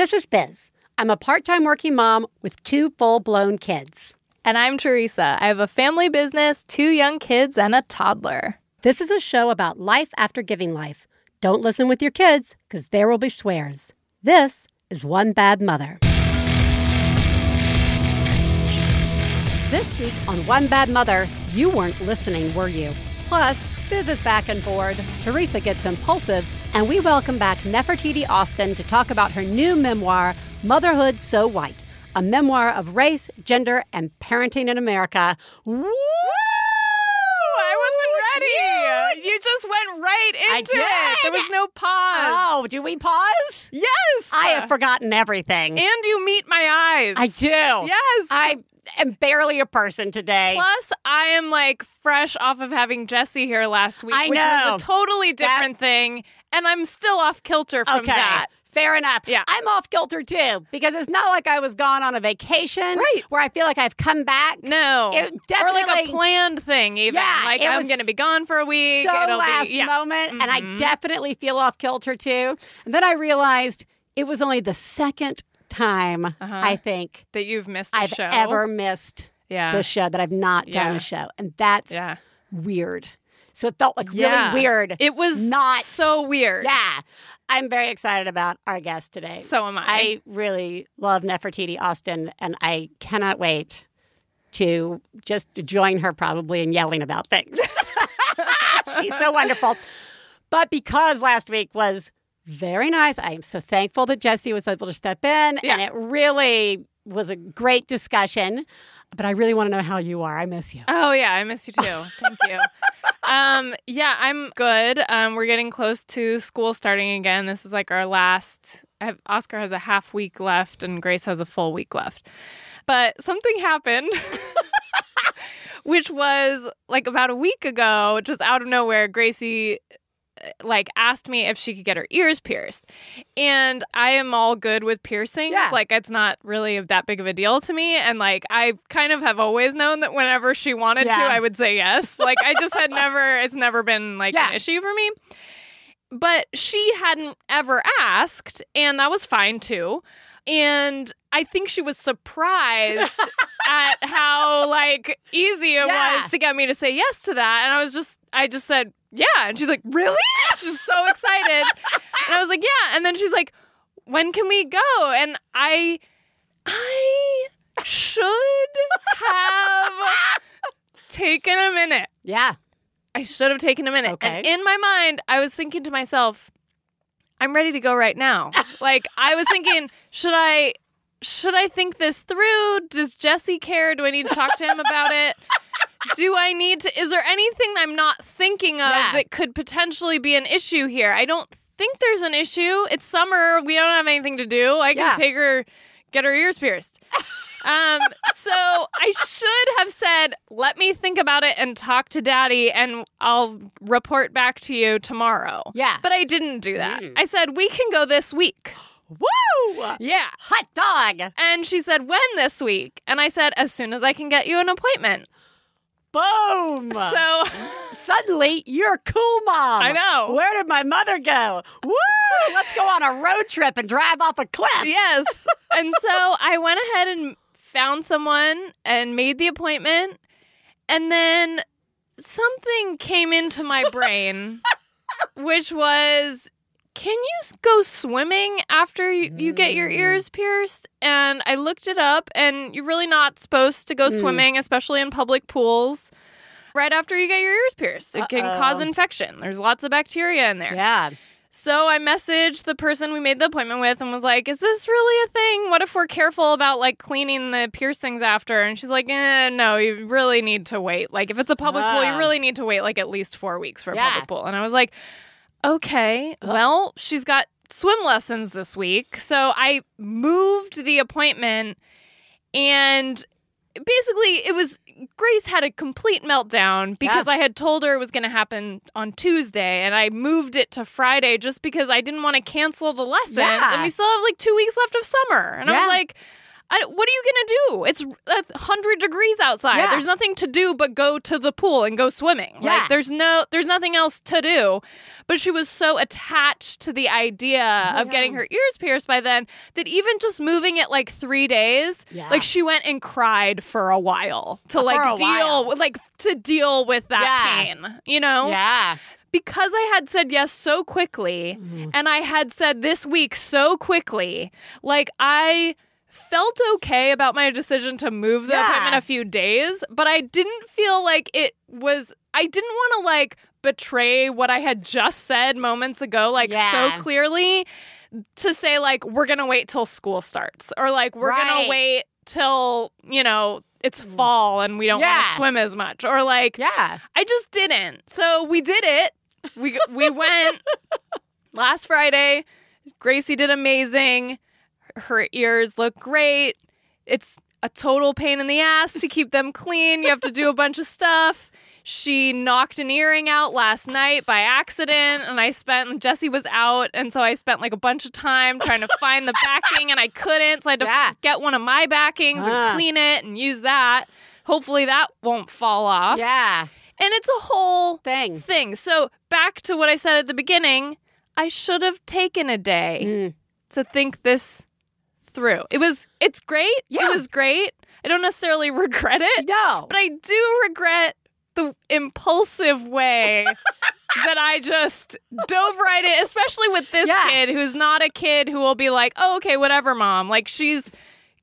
This is Biz. I'm a part time working mom with two full blown kids. And I'm Theresa. I have a family business, two young kids, and a toddler. This is a show about life after giving life. Don't listen with your kids, because there will be swears. This is One Bad Mother. This week on One Bad Mother, you weren't listening, were you? Plus, Biz is back and board, Theresa gets impulsive, and we welcome back Nefertiti Austin to talk about her new memoir, Motherhood So White, a memoir of race, gender, and parenting in America. Woo! I wasn't ready. You just went right into it. There was no pause. Oh, do we pause? Yes. I have forgotten everything. and you meet my eyes. I do. Yes. I am barely a person today. Plus, I am like fresh off of having Jesse here last week, I which know. was a totally different thing, and I'm still off kilter from okay. that. Fair enough. Yeah. I'm off kilter too because it's not like I was gone on a vacation Right. where I feel like I've come back. No, or like a planned thing. Even Yeah, like I'm going to be gone for a week. So It'll last be yeah. moment, and I Mhm. definitely feel off kilter too. And then I realized it was only the second time Uh-huh. I think that you've missed a I've show. ever missed yeah. the show that I've not done a show, and that's yeah. weird. So it felt like Yeah. really weird. It was Not- so weird. Yeah. I'm very excited about our guest today. So am I. I really love Nefertiti Austin, and I cannot wait to just join her probably in yelling about things. She's so wonderful. But because last week was very nice, I am so thankful that Jesse was able to step in, Yeah. and it really was a great discussion. But I really want to know how you are. I miss you. Oh yeah, I miss you too. Thank you. um, yeah, I'm good. Um, we're getting close to school starting again. This is like our last. Have, Oscar has a half week left, and Grace has a full week left. But something happened, which was like about a week ago, just out of nowhere. Gracie like asked me if she could get her ears pierced. And I am all good with piercings. Yeah. Like it's not really that big of a deal to me. And like I kind of have always known that whenever she wanted Yeah. to, I would say yes. Like I just had never it's never been like Yeah. an issue for me. But she hadn't ever asked, and that was fine too. And I think she was surprised at how like easy it Yeah. was to get me to say yes to that. And I was just I just said, yeah. And she's like, really? She's so excited. and I was like, yeah. And then she's like, when can we go? And I, I should have taken a minute. Yeah. I should have taken a minute. Okay. And in my mind, I was thinking to myself, I'm ready to go right now. like I was thinking, should I should I think this through? Does Jesse care? Do I need to talk to him about it? Do I need to is there anything I'm not thinking of Yeah. that could potentially be an issue here? I don't think there's an issue. It's summer. We don't have anything to do. I can Yeah. take her get her ears pierced. Um, so I should have said, let me think about it and talk to daddy and I'll report back to you tomorrow. Yeah. But I didn't do that. Mm. I said, we can go this week. Woo! Yeah. Hot dog. And she said, when this week? And I said, as soon as I can get you an appointment. Boom. So Suddenly, you're cool mom. I know. Where did my mother go? Woo! Let's go on a road trip and drive off a cliff. yes. and so I went ahead and found someone and made the appointment. And then something came into my brain, which was can you go swimming after you, you get your ears pierced? And I looked it up, and you're really not supposed to go Mm. swimming, especially in public pools, right after you get your ears pierced. It can Uh-oh. cause infection. There's lots of bacteria in there. Yeah. So I messaged the person we made the appointment with and was like, "Is this really a thing? What if we're careful about like cleaning the piercings after?" And she's like, eh, "No, you really need to wait. Like if it's a public pool, Ah. you really need to wait like at least 4 weeks for a Yeah. public pool." And I was like, "Okay. Uh. Well, she's got swim lessons this week." So I moved the appointment and basically it was Grace had a complete meltdown because I had told her it was going to happen on Tuesday and I moved it to Friday just because I didn't want to cancel the lessons Yeah. and we still have like 2 weeks left of summer. And I was like I, what are you gonna do? It's a hundred degrees outside. Yeah. There's nothing to do but go to the pool and go swimming. Yeah. Like there's no, there's nothing else to do. But she was so attached to the idea of getting her ears pierced by then that even just moving it like three days, Yeah. like she went and cried for a while to like deal while. with like to deal with that Yeah. pain. You know, Yeah. because I had said yes so quickly Mm-hmm. and I had said this week so quickly, like I felt okay about my decision to move the Yeah. appointment a few days, but I didn't feel like it was I didn't want to like betray what I had just said moments ago like Yeah. so clearly to say like we're going to wait till school starts or like we're going to wait till, you know, it's mm. fall and we don't want to swim as much or like Yeah. I just didn't. So we did it. We we went last Friday. Gracie did amazing. Her ears look great. It's a total pain in the ass to keep them clean. You have to do a bunch of stuff. She knocked an earring out last night by accident, and I spent Jesse was out, and so I spent like a bunch of time trying to find the backing, and I couldn't. So I had to Yeah. get one of my backings and clean it and use that. Hopefully that won't fall off. Yeah. And it's a whole Thing. thing. So back to what I said at the beginning, I should have taken a day Mm. to think this through. It was it's great. Yeah. It was great. I don't necessarily regret it, No. but I do regret the impulsive way that I just dove right in, especially with this Yeah. kid who's not a kid who will be like, "Oh, okay, whatever, mom." Like she's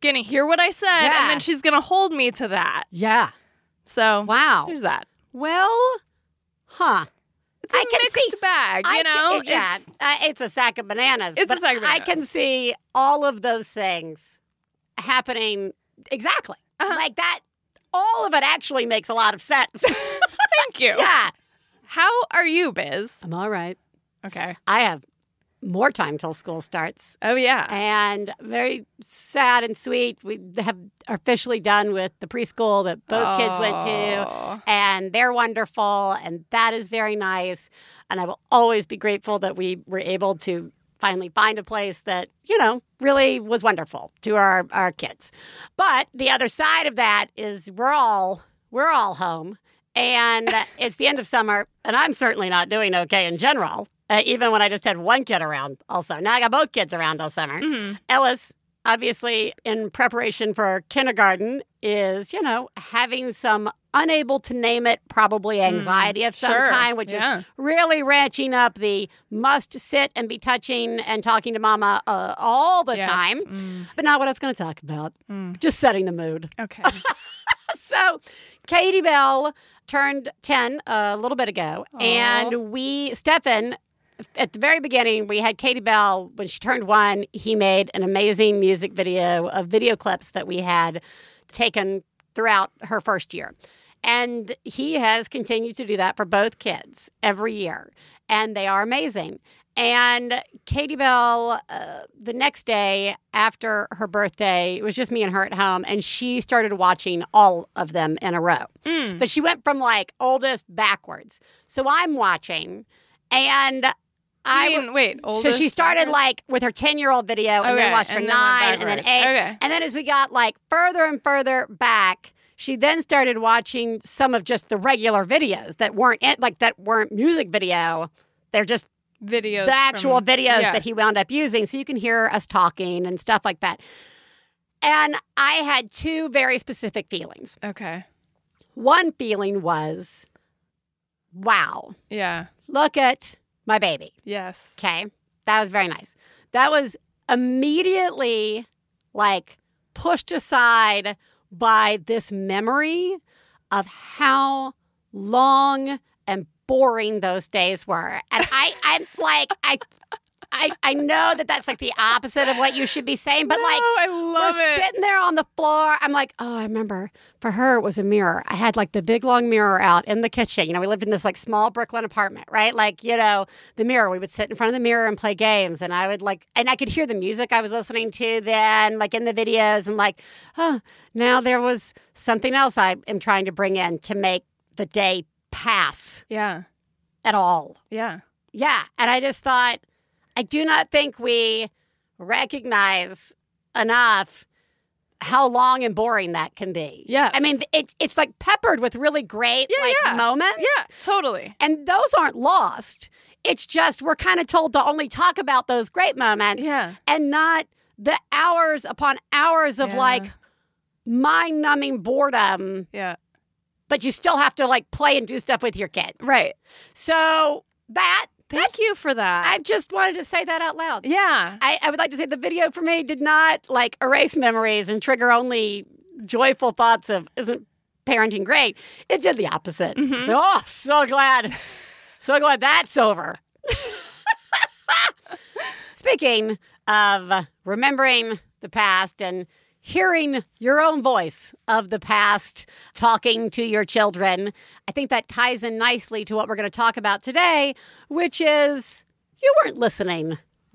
gonna hear what I said Yeah. and then she's gonna hold me to that. Yeah. So Wow. there's that. Well, huh. It's a I can mixed see- bag, you I know. can, yeah, It's- uh, it's a sack of bananas. It's a sack of bananas. I can see all of those things happening exactly Uh-huh. like that. All of it actually makes a lot of sense. Thank you. yeah, How are you, Biz? I'm all right. Okay. I have more time till school starts. Oh yeah. And very sad and sweet. We have officially done with the preschool that both kids went to. Oh. and they're wonderful and that is very nice and i will always be grateful that we were able to finally find a place that you know really was wonderful to our our kids but the other side of that is we're all we're all home and it's the end of summer and i'm certainly not doing okay in general uh, even when i just had one kid around also now i got both kids around all summer Mhm. Ellis, obviously, in preparation for kindergarten, is, you know, having some unable to name it, probably anxiety of some Mm, Sure. kind, which Yeah. is really ratcheting up the must sit and be touching and talking to mama uh, all the Yes. time. Mm. But not what I was going to talk about. Mm. Just setting the mood. Okay. So, Katie Bell turned 10 a little bit ago, Aw. and we, Stefan, at the very beginning, we had Katie Bell when she turned one. He made an amazing music video of video clips that we had taken throughout her first year. And he has continued to do that for both kids every year. And they are amazing. And Katie Bell, uh, the next day after her birthday, it was just me and her at home, and she started watching all of them in a row. Mm. But she went from like oldest backwards. So I'm watching, and I. Mean, wait. so she started like with her 10 year old video and then watched her and nine and then eight. Okay. And then as we got like further and further back, she then started watching some of just the regular videos that weren't it, like that weren't music video. They're just videos. the actual from- videos yeah. that he wound up using. So you can hear us talking and stuff like that. And I had two very specific feelings. Okay. One feeling was, wow, Yeah. look at my baby. Yes. Okay. That was very nice. That was immediately like pushed aside by this memory of how long boring those days were. And I, I'm like, I, I, I know that that's like the opposite of what you should be saying, but no, like, I love we're it. sitting there on the floor. I'm like, oh, I remember for her, it was a mirror. I had like the big long mirror out in the kitchen. You know, we lived in this like small Brooklyn apartment, right? Like, you know, the mirror, we would sit in front of the mirror and play games. And I would like, and I could hear the music I was listening to then, like in the videos. And like, oh, now there was something else I am trying to bring in to make the day pass Yeah. at all. Yeah. Yeah. And I just thought, I do not think we recognize enough how long and boring that can be. Yes. I mean, it, it's like peppered with really great Yeah, like yeah. moments. Yeah, totally. And those aren't lost. It's just we're kind of told to only talk about those great moments Yeah. and not the hours upon hours of Yeah. like mind numbing boredom, Yeah. But you still have to like play and do stuff with your kid. Right. So that, Thank you for that. I just wanted to say that out loud. yeah. I, I would like to say the video for me did not like erase memories and trigger only joyful thoughts of isn't parenting great. It did the opposite. Mhm. So, oh, so glad, so glad that's over. Speaking of remembering the past and hearing your own voice of the past talking to your children, I think that ties in nicely to what we're going to talk about today, which is you weren't listening,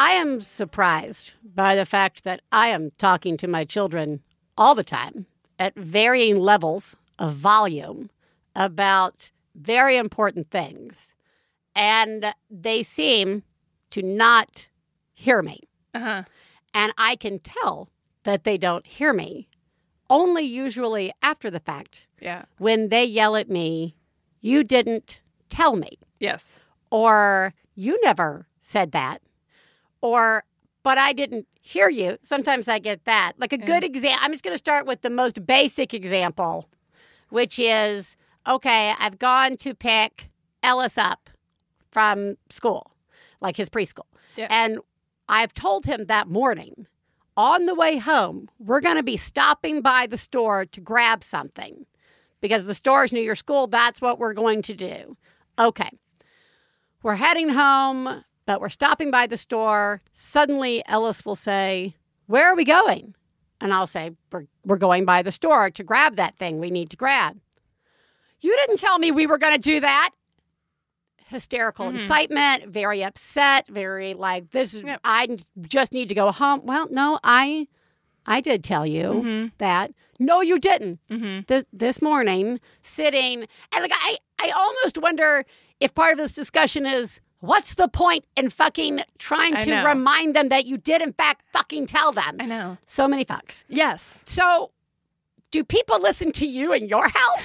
I am surprised by the fact that I am talking to my children all the time at varying levels of volume about very important things. And they seem to not hear me. Uh huh. And I can tell that they don't hear me only usually after the fact Yeah. when they yell at me, You didn't tell me, Yes. or You never said that, or But I didn't hear you. Sometimes I get that. Like a good example, I'm just going to start with the most basic example, which is okay, I've gone to pick Ellis up from school, like his preschool. And I've told him that morning, on the way home, we're going to be stopping by the store to grab something because the store is near your school. That's what we're going to do. Okay. We're heading home, but we're stopping by the store. Suddenly, Ellis will say, Where are we going? And I'll say, We're, we're going by the store to grab that thing we need to grab. You didn't tell me we were going to do that. Hysterical Mhm. incitement, very upset, very like this. is Yep. I just need to go home. Well, no, I, I did tell you Mm-hmm. that. No, you didn't. Mm-hmm. This this morning, sitting and like I, I almost wonder if part of this discussion is what's the point in fucking trying I to know. remind them that you did in fact fucking tell them. I know. So many fucks. Yes. So, do people listen to you in your house?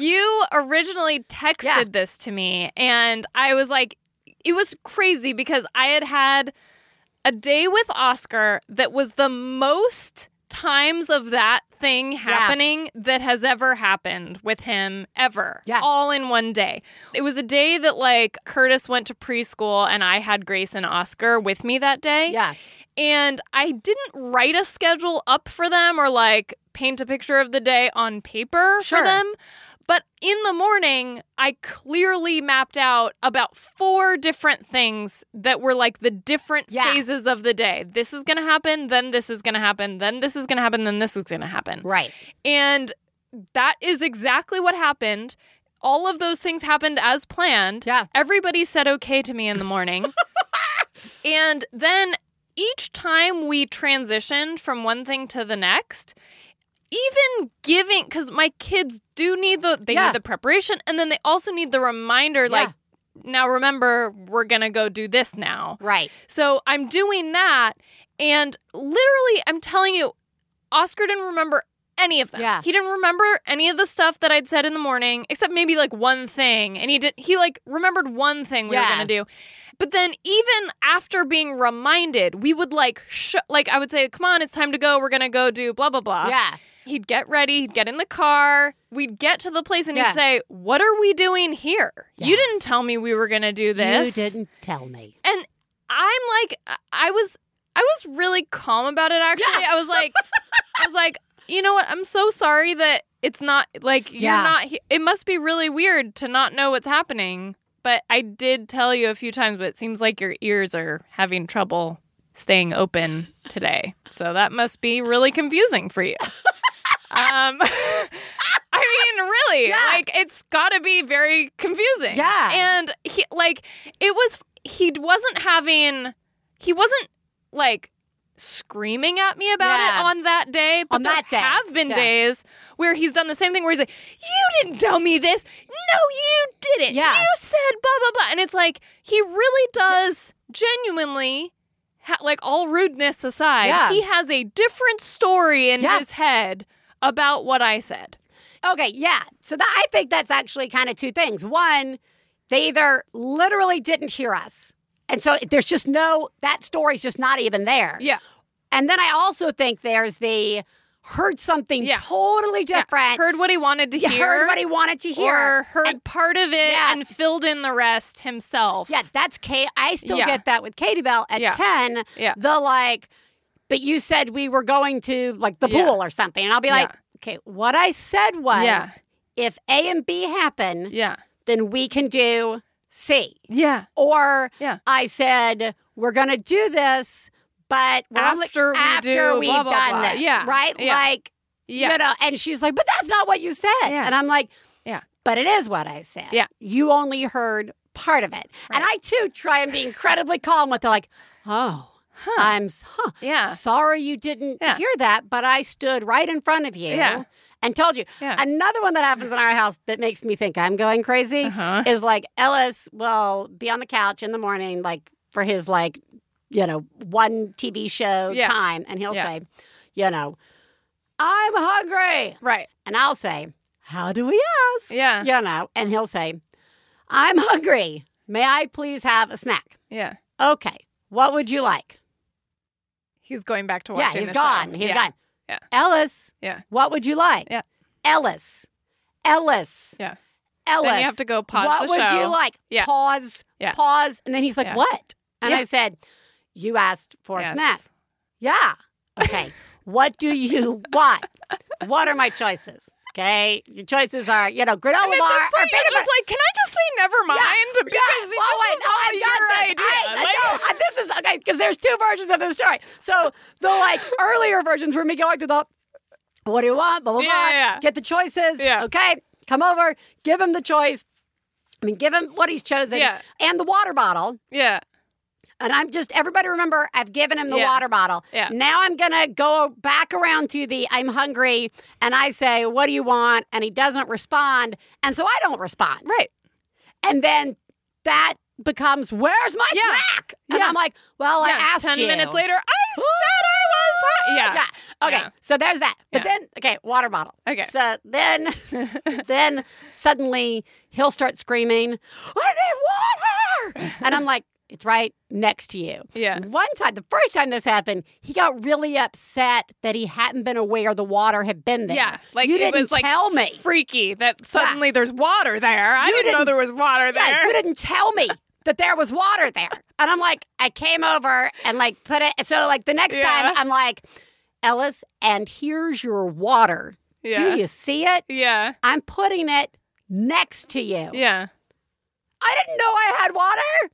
you originally texted Yeah. this to me and i was like it was crazy because i had had a day with oscar that was the most times of that thing happening that has ever happened with him ever Yeah. all in one day it was a day that like curtis went to preschool and i had grace and oscar with me that day yeah. and I didn't write a schedule up for them or like paint a picture of the day on paper Sure. for them. But in the morning, I clearly mapped out about four different things that were like the different Yeah. phases of the day. This is going to happen, then this is going to happen, then this is going to happen, then this is going to happen. Right. And that is exactly what happened. All of those things happened as planned. Yeah. Everybody said okay to me in the morning. and then each time we transitioned from one thing to the next, even giving cuz my kids do need the they Yeah. need the preparation and then they also need the reminder like now remember we're to go do this now. Right. So I'm doing that. And literally, I'm telling you, Oscar didn't remember any of them. Yeah. He didn't remember any of the stuff that I'd said in the morning, except maybe like one thing. And he did, he like remembered one thing we were going to do. But then even after being reminded, we would like, sh- like I would say, come on, it's time to go. We're to go do blah, blah, blah. Yeah. He'd get ready, he'd get in the car, we'd get to the place and Yeah. he'd say, What are we doing here? Yeah. You didn't tell me we were going to do this. You didn't tell me. And I'm like, I was, I was really calm about it. Actually, I was like, I was like, you know what? I'm so sorry that it's not like you're Yeah. not. He- it must be really weird to not know what's happening. But I did tell you a few times, but it seems like your ears are having trouble staying open today. So that must be really confusing for you. um, I mean, really, Yeah. like it's got to be very confusing. Yeah. and he like it was. He wasn't having. He wasn't like screaming at me about Yeah. it on that day. But On there that day. have been Yeah. days where he's done the same thing where he's like, "You didn't tell me this. No, you didn't. Yeah. You said blah blah blah." And it's like he really does genuinely. Ha- like all rudeness aside, Yeah. he has a different story in Yeah. his head about what I said. Okay, yeah. So that I think that's actually kind of two things. One, they either literally didn't hear us. And so there's just no that story's just not even there. Yeah. And then I also think there's the heard something Yeah. totally Yeah, different. heard what he wanted to hear. heard what he wanted to hear. Or heard And- part of it Yeah. and filled in the rest himself. yeah, that's Kate. I still Yeah. get that with Katie Bell at Yeah. 10. Yeah. The like, but you said we were going to like the Yeah. pool or something. And I'll be like, Yeah. okay, what I said was Yeah. if A and B happen, Yeah. then we can do C. Yeah. Or Yeah. I said, we're going to do this, but we're After we after do we've blah, blah, done blah. this. Yeah. Right? Yeah. Like, Yeah. you know, and she's like, but that's not what you said. And I'm like, Yeah. but it is what I said. Yeah. You only heard part of it. And I too try and be incredibly calm with the like, oh, Huh. I'm huh, Yeah. sorry you didn't Yeah. hear that, but I stood right in front of you Yeah. and told you. Another one that happens in our house that makes me think I'm going crazy Uh-huh. is like Ellis will be on the couch in the morning, like for his like, you know, one TV show time, and he'll say, you know, I'm hungry. Right. And I'll say, How do we ask? Yeah. You know, and he'll say, I'm hungry. May I please have a snack? Yeah. Okay. What would you like? He's going back to watch. yeah, watching he's gone. show. He's yeah. gone. Yeah. Ellis. Yeah. What would you like? Yeah. Ellis. Ellis. Yeah. Ellis. Then you have to go pause what would show. you like? Yeah. Pause. Yeah. Pause. And then he's like, Yeah. What? And Yeah. I said, You asked for Yes. a snack. Yeah. Okay. what do you want? What are my choices? Okay. Your choices are, you know, granola And at bar this or point, peanut like, can I just say never mind? Because yeah, this well, wait, is all your this. idea. I, I Like- know. I- This is okay because there's two versions of the story. So the like earlier versions were me going to the what do you want? Blah blah Yeah, blah. yeah, yeah. Get the choices. Yeah. Okay. Come over. Give him the choice. I mean, give him what he's chosen. Yeah. And the water bottle. Yeah. And I'm just everybody remember I've given him the Yeah. water bottle. Yeah. Now I'm gonna go back around to the I'm hungry and I say, What do you want? And he doesn't respond. And so I don't respond. Right. And then that becomes, where's my Yeah. snack? And Yeah. I'm like, well, yeah. I asked Ten you. minutes later, I said I was. hot. Yeah. Yeah. Okay. Yeah. So there's that. But then, okay, water bottle. Okay. So then, then suddenly he'll start screaming, I need water. And I'm like, it's right next to you. Yeah. One time, the first time this happened, he got really upset that he hadn't been aware the water had been there. Yeah, like you didn't like tell me. freaky that suddenly there's water there. I didn't, know didn't- there was water Yeah, there. you didn't tell me that there was water there. And I'm like, I came over and like put it. So like the next Yeah. time, I'm like, Ellis, and here's your water. yeah. Do you see it? Yeah. I'm putting it next to you. Yeah. I didn't know I had water.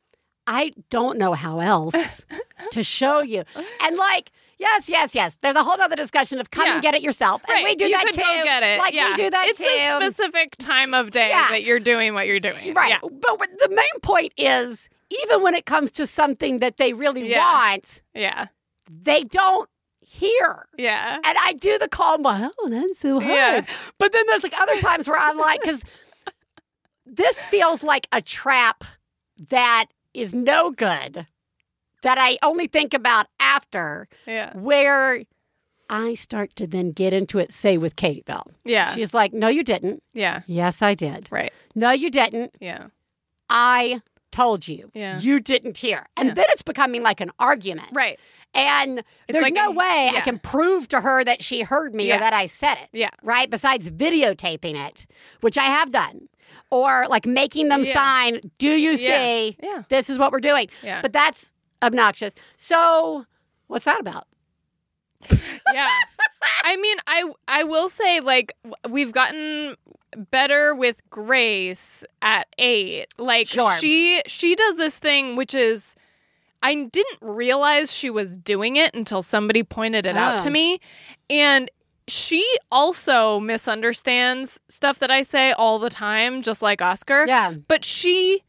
I don't know how else to show you. And like, yes, yes, yes. There's a whole other discussion of come Yeah. and get it yourself. And Right. we do you that could too. Go get it. Like yeah. we do that it's too. It's a specific time of day Yeah. that you're doing what you're doing. Right. But the main point is even when it comes to something that they really want, Yeah. they don't hear. Yeah. And I do the calm, well, oh, that's so hard. Yeah. But then there's like other times where I'm like, because this feels like a trap that is no good, that I only think about after, Yeah. where I start to then get into it, say with Kate Bell. Yeah. She's like, no, you didn't. yeah. Yes, I did. Right. No, you didn't. Yeah. I told you. Yeah. You didn't hear. And Yeah. then it's becoming like an argument. Right. And there's like no a- way I can prove to her that she heard me or that I said it. Yeah. Right? Besides videotaping it, which I have done. Or like making them Yeah. sign, do you see? Yeah. This is what we're doing. Yeah. But that's obnoxious. So what's that about? yeah. I mean, I I will say like we've gotten better with Grace at 8. Like Sure. she she does this thing which is I didn't realize she was doing it until somebody pointed it out Oh. to me and she also misunderstands stuff that I say all the time, just like Oscar. Yeah. But she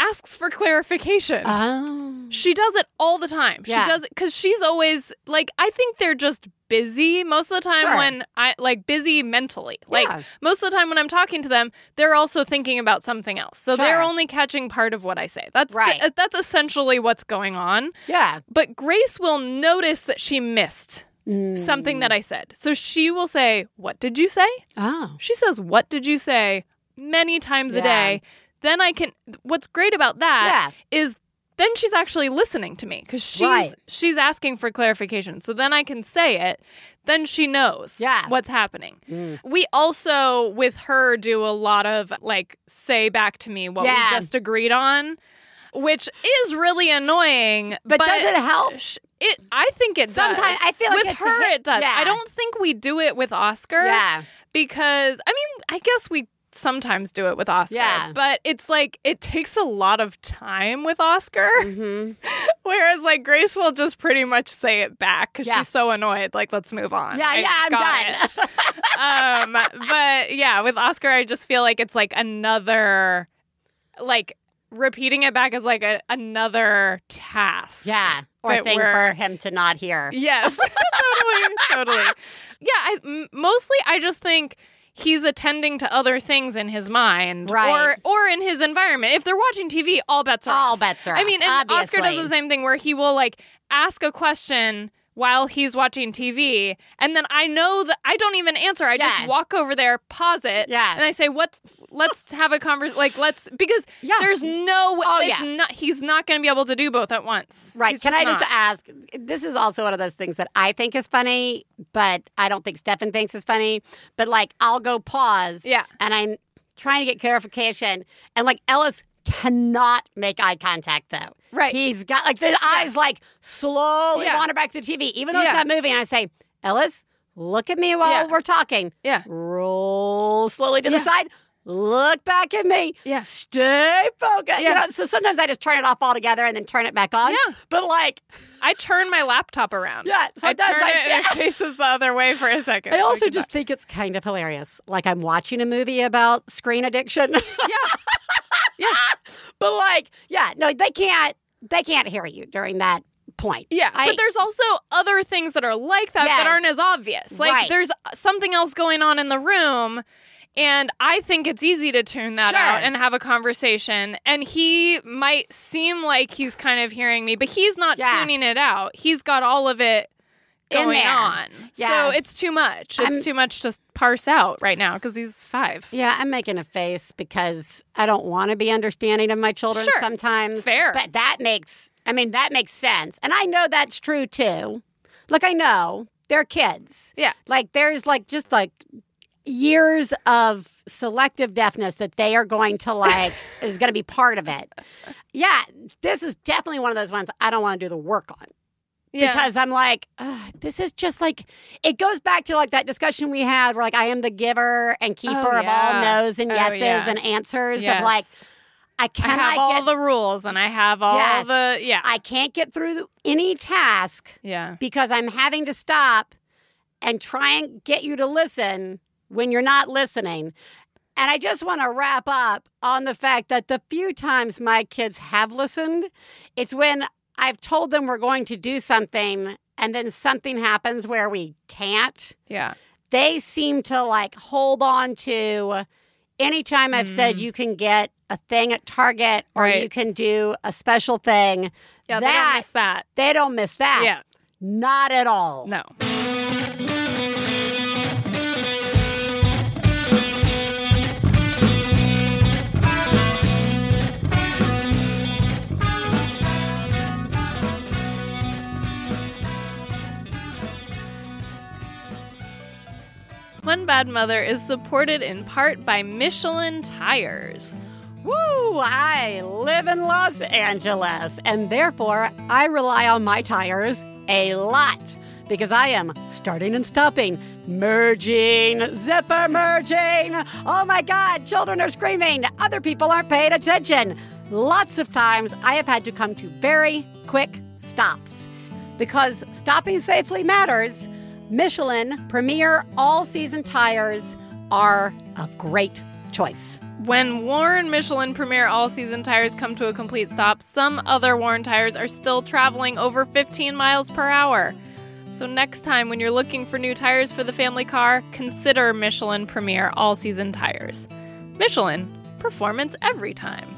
asks for clarification. Oh. she does it all the time. Yeah. She does it because she's always like, I think they're just busy most of the time Sure. when I like busy mentally. Like Yeah. most of the time when I'm talking to them, they're also thinking about something else. So they're only catching part of what I say. That's Right. that's essentially what's going on. Yeah. But Grace will notice that she missed Mm. something that I said. So she will say, What did you say? Oh. She says, What did you say? many times a day. Then I can, what's great about that Yeah. is then she's actually listening to me because she's Right. she's asking for clarification. So then I can say it. Then she knows Yeah. what's happening. Mm. We also with her do a lot of like say back to me what Yeah. we just agreed on, which is really annoying. But, does it help? sh- It, I think it Sometimes- does. I feel like with her hit- it does. yeah. I don't think we do it with Oscar Yeah. because I mean I guess we sometimes do it with Oscar. Yeah. But it's like it takes a lot of time with Oscar. hmm Whereas like Grace will just pretty much say it back because Yeah. she's so annoyed. Like, let's move on. Yeah, I yeah, I'm done. um, but yeah, with Oscar, I just feel like it's like another, like repeating it back is like a, another task. yeah. Or thing for him to not hear. Yes, totally, totally. Yeah, I m- mostly I just think he's attending to other things in his mind, Right. or or in his environment. If they're watching TV, all bets are All off. bets are I mean, and Oscar does the same thing where he will like ask a question while he's watching TV, and then I know that I don't even answer. I Yeah. just walk over there, pause it, Yeah. and I say, "What's let's have a conversation. Like let's because Yeah. there's no way. Oh, yeah. not. He's not going to be able to do both at once. Right. He's Can I not. just ask? This is also one of those things that I think is funny, but I don't think Stefan thinks is funny. But like, I'll go pause. Yeah. And I'm trying to get clarification. And like, Ellis cannot make eye contact though. Right. He's got like the eyes like slowly Yeah. wander back to the TV, even though Yeah. it's not moving. And I say, Ellis, look at me while Yeah. we're talking. Yeah. Roll slowly to Yeah. the side. Look back at me. Yeah. Stay focused. You Yeah. know, so sometimes I just turn it off altogether and then turn it back on. Yeah. But like, I turn my laptop around. yeah, I turn I, it and it faces the other way for a second. I also Like just think it's kind of hilarious. Like I'm watching a movie about screen addiction. yeah, yeah. But like, yeah, no, they can't they can't hear you during that point. yeah. I- but there's also other things that are like that that aren't as obvious. Like Right. there's something else going on in the room. And I think it's easy to tune that Sure. out and have a conversation. And he might seem like he's kind of hearing me, but he's not Yeah. tuning it out. He's got all of it going on. Yeah. So it's too much. It's I'm- too much to parse out right now because he's five. Yeah, I'm making a face because I don't want to be understanding of my children Sure. sometimes. Fair. But that makes I mean, that makes sense. And I know that's true too. Like I know they're kids. Yeah. Like there's like just like years of selective deafness that they are going to like is going to be part of it. Yeah, this is definitely one of those ones I don't want to do the work on Yeah. because I'm like, this is just like it goes back to like that discussion we had where like I am the giver and keeper Oh, of all yeah. no's and Oh, yeses yeah. and answers Yes. of like I I cannot have all get the rules and I have all Yes. the yeah. I can't get through any task yeah. because I'm having to stop and try and get you to listen when you're not listening. And I just want to wrap up on the fact that the few times my kids have listened, it's when I've told them we're going to do something and then something happens where we can't. Yeah. They seem to like hold on to anytime I've said Mm. you can get a thing at Target or Right. you can do a special thing. Yeah, they that, don't miss that. they don't miss that. Yeah. Not at all. No. One Bad Mother is supported in part by Michelin Tires. Woo! I live in Los Angeles, and therefore I rely on my tires a lot because I am starting and stopping, merging, zipper merging. Oh my God, children are screaming. Other people aren't paying attention. Lots of times I have had to come to very quick stops because stopping safely matters. Michelin Premier All Season Tires are a great choice. When Warren Michelin Premier All Season tires come to a complete stop, some other Warren tires are still traveling over 15 miles per hour. So, next time when you're looking for new tires for the family car, consider Michelin Premier All Season tires. Michelin, performance every time.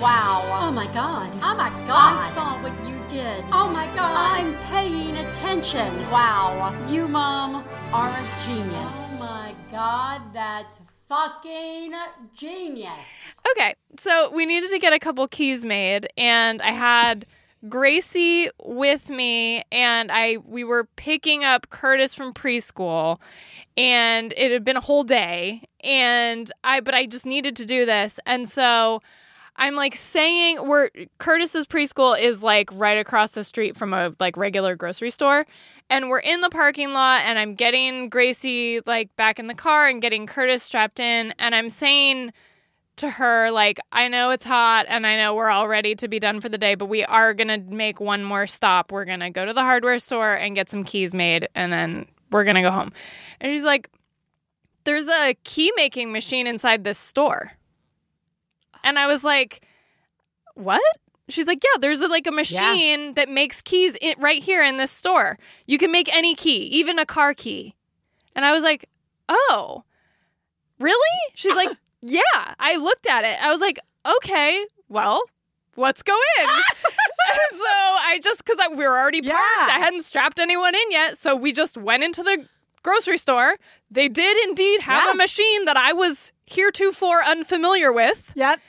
Wow. Oh my god. Oh my god. I saw what you did. Oh my god. I'm paying attention. Wow. You, Mom, are a genius. Oh my god, that's fucking genius. Okay, so we needed to get a couple keys made, and I had Gracie with me, and I we were picking up Curtis from preschool, and it had been a whole day, and I but I just needed to do this, and so. I'm like saying we're Curtis's preschool is like right across the street from a like regular grocery store and we're in the parking lot and I'm getting Gracie like back in the car and getting Curtis strapped in and I'm saying to her like I know it's hot and I know we're all ready to be done for the day but we are going to make one more stop. We're going to go to the hardware store and get some keys made and then we're going to go home. And she's like there's a key making machine inside this store. And I was like, "What?" She's like, "Yeah, there's a, like a machine that makes keys in, right here in this store. You can make any key, even a car key." And I was like, "Oh, really?" She's like, "Yeah." I looked at it. I was like, "Okay, well, let's go in." and so I just because we were already parked, Yeah. I hadn't strapped anyone in yet, so we just went into the grocery store. They did indeed have Yeah. a machine that I was heretofore unfamiliar with. Yep.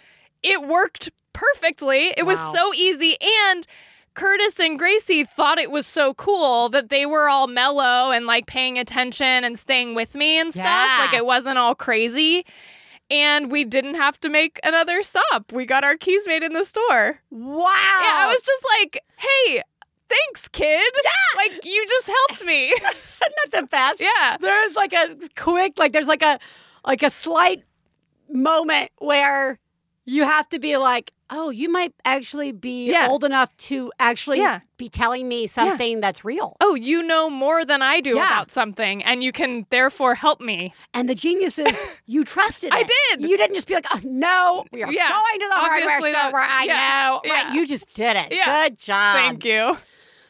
It worked perfectly. It was so easy. And Curtis and Gracie thought it was so cool that they were all mellow and like paying attention and staying with me and stuff. Yeah. Like it wasn't all crazy. And we didn't have to make another stop. We got our keys made in the store. Wow. Yeah, I was just like, hey, thanks, kid. Yeah. Like you just helped me. Isn't that the best? yeah. There's like a quick, like there's like a like a slight moment where you have to be like, oh, you might actually be Yeah. old enough to actually Yeah. be telling me something that's real. Oh, you know more than I do Yeah. about something, and you can therefore help me. And the genius is you trusted I it. did. You didn't just be like, oh, no, we are Yeah. going to the hardware store not. where I Yeah. know. Yeah. Right. You just did it. Yeah. Good job. Thank you.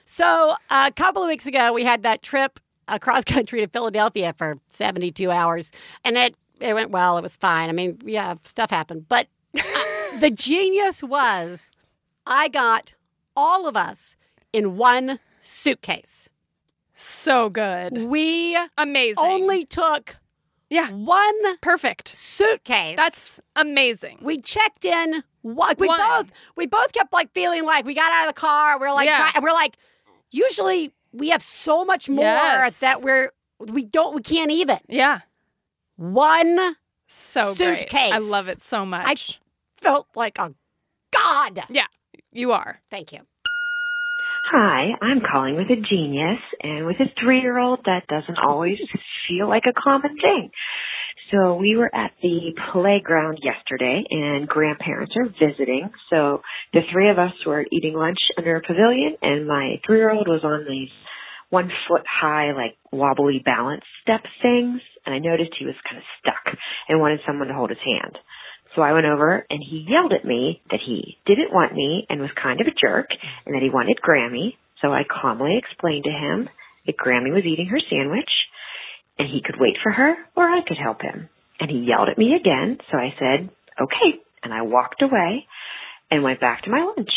So a couple of weeks ago, we had that trip across country to Philadelphia for 72 hours, and it it went well. It was fine. I mean, yeah, stuff happened, but the genius was I got all of us in one suitcase. So good. We Amazing. only took Yeah. one Perfect. suitcase. That's amazing. we checked in. We One. both we both kept like feeling like we got out of the car. We're like, Yeah. try- we're like, usually we have so much more Yes. that we're we don't we can't even Yeah. one So great. I love it so much. I felt like a god. Yeah, you are. Thank you. Hi, I'm calling with a genius, and with a three year old, that doesn't always feel like a common thing. So we were at the playground yesterday, and grandparents are visiting. So the three of us were eating lunch under a pavilion, and my three year old was on these one foot high, like wobbly balance step things, and I noticed he was kind of stuck and wanted someone to hold his hand. So I went over and he yelled at me that he didn't want me and was kind of a jerk and that he wanted Grammy. So I calmly explained to him that Grammy was eating her sandwich and he could wait for her or I could help him. And he yelled at me again. So I said, okay. And I walked away and went back to my lunch.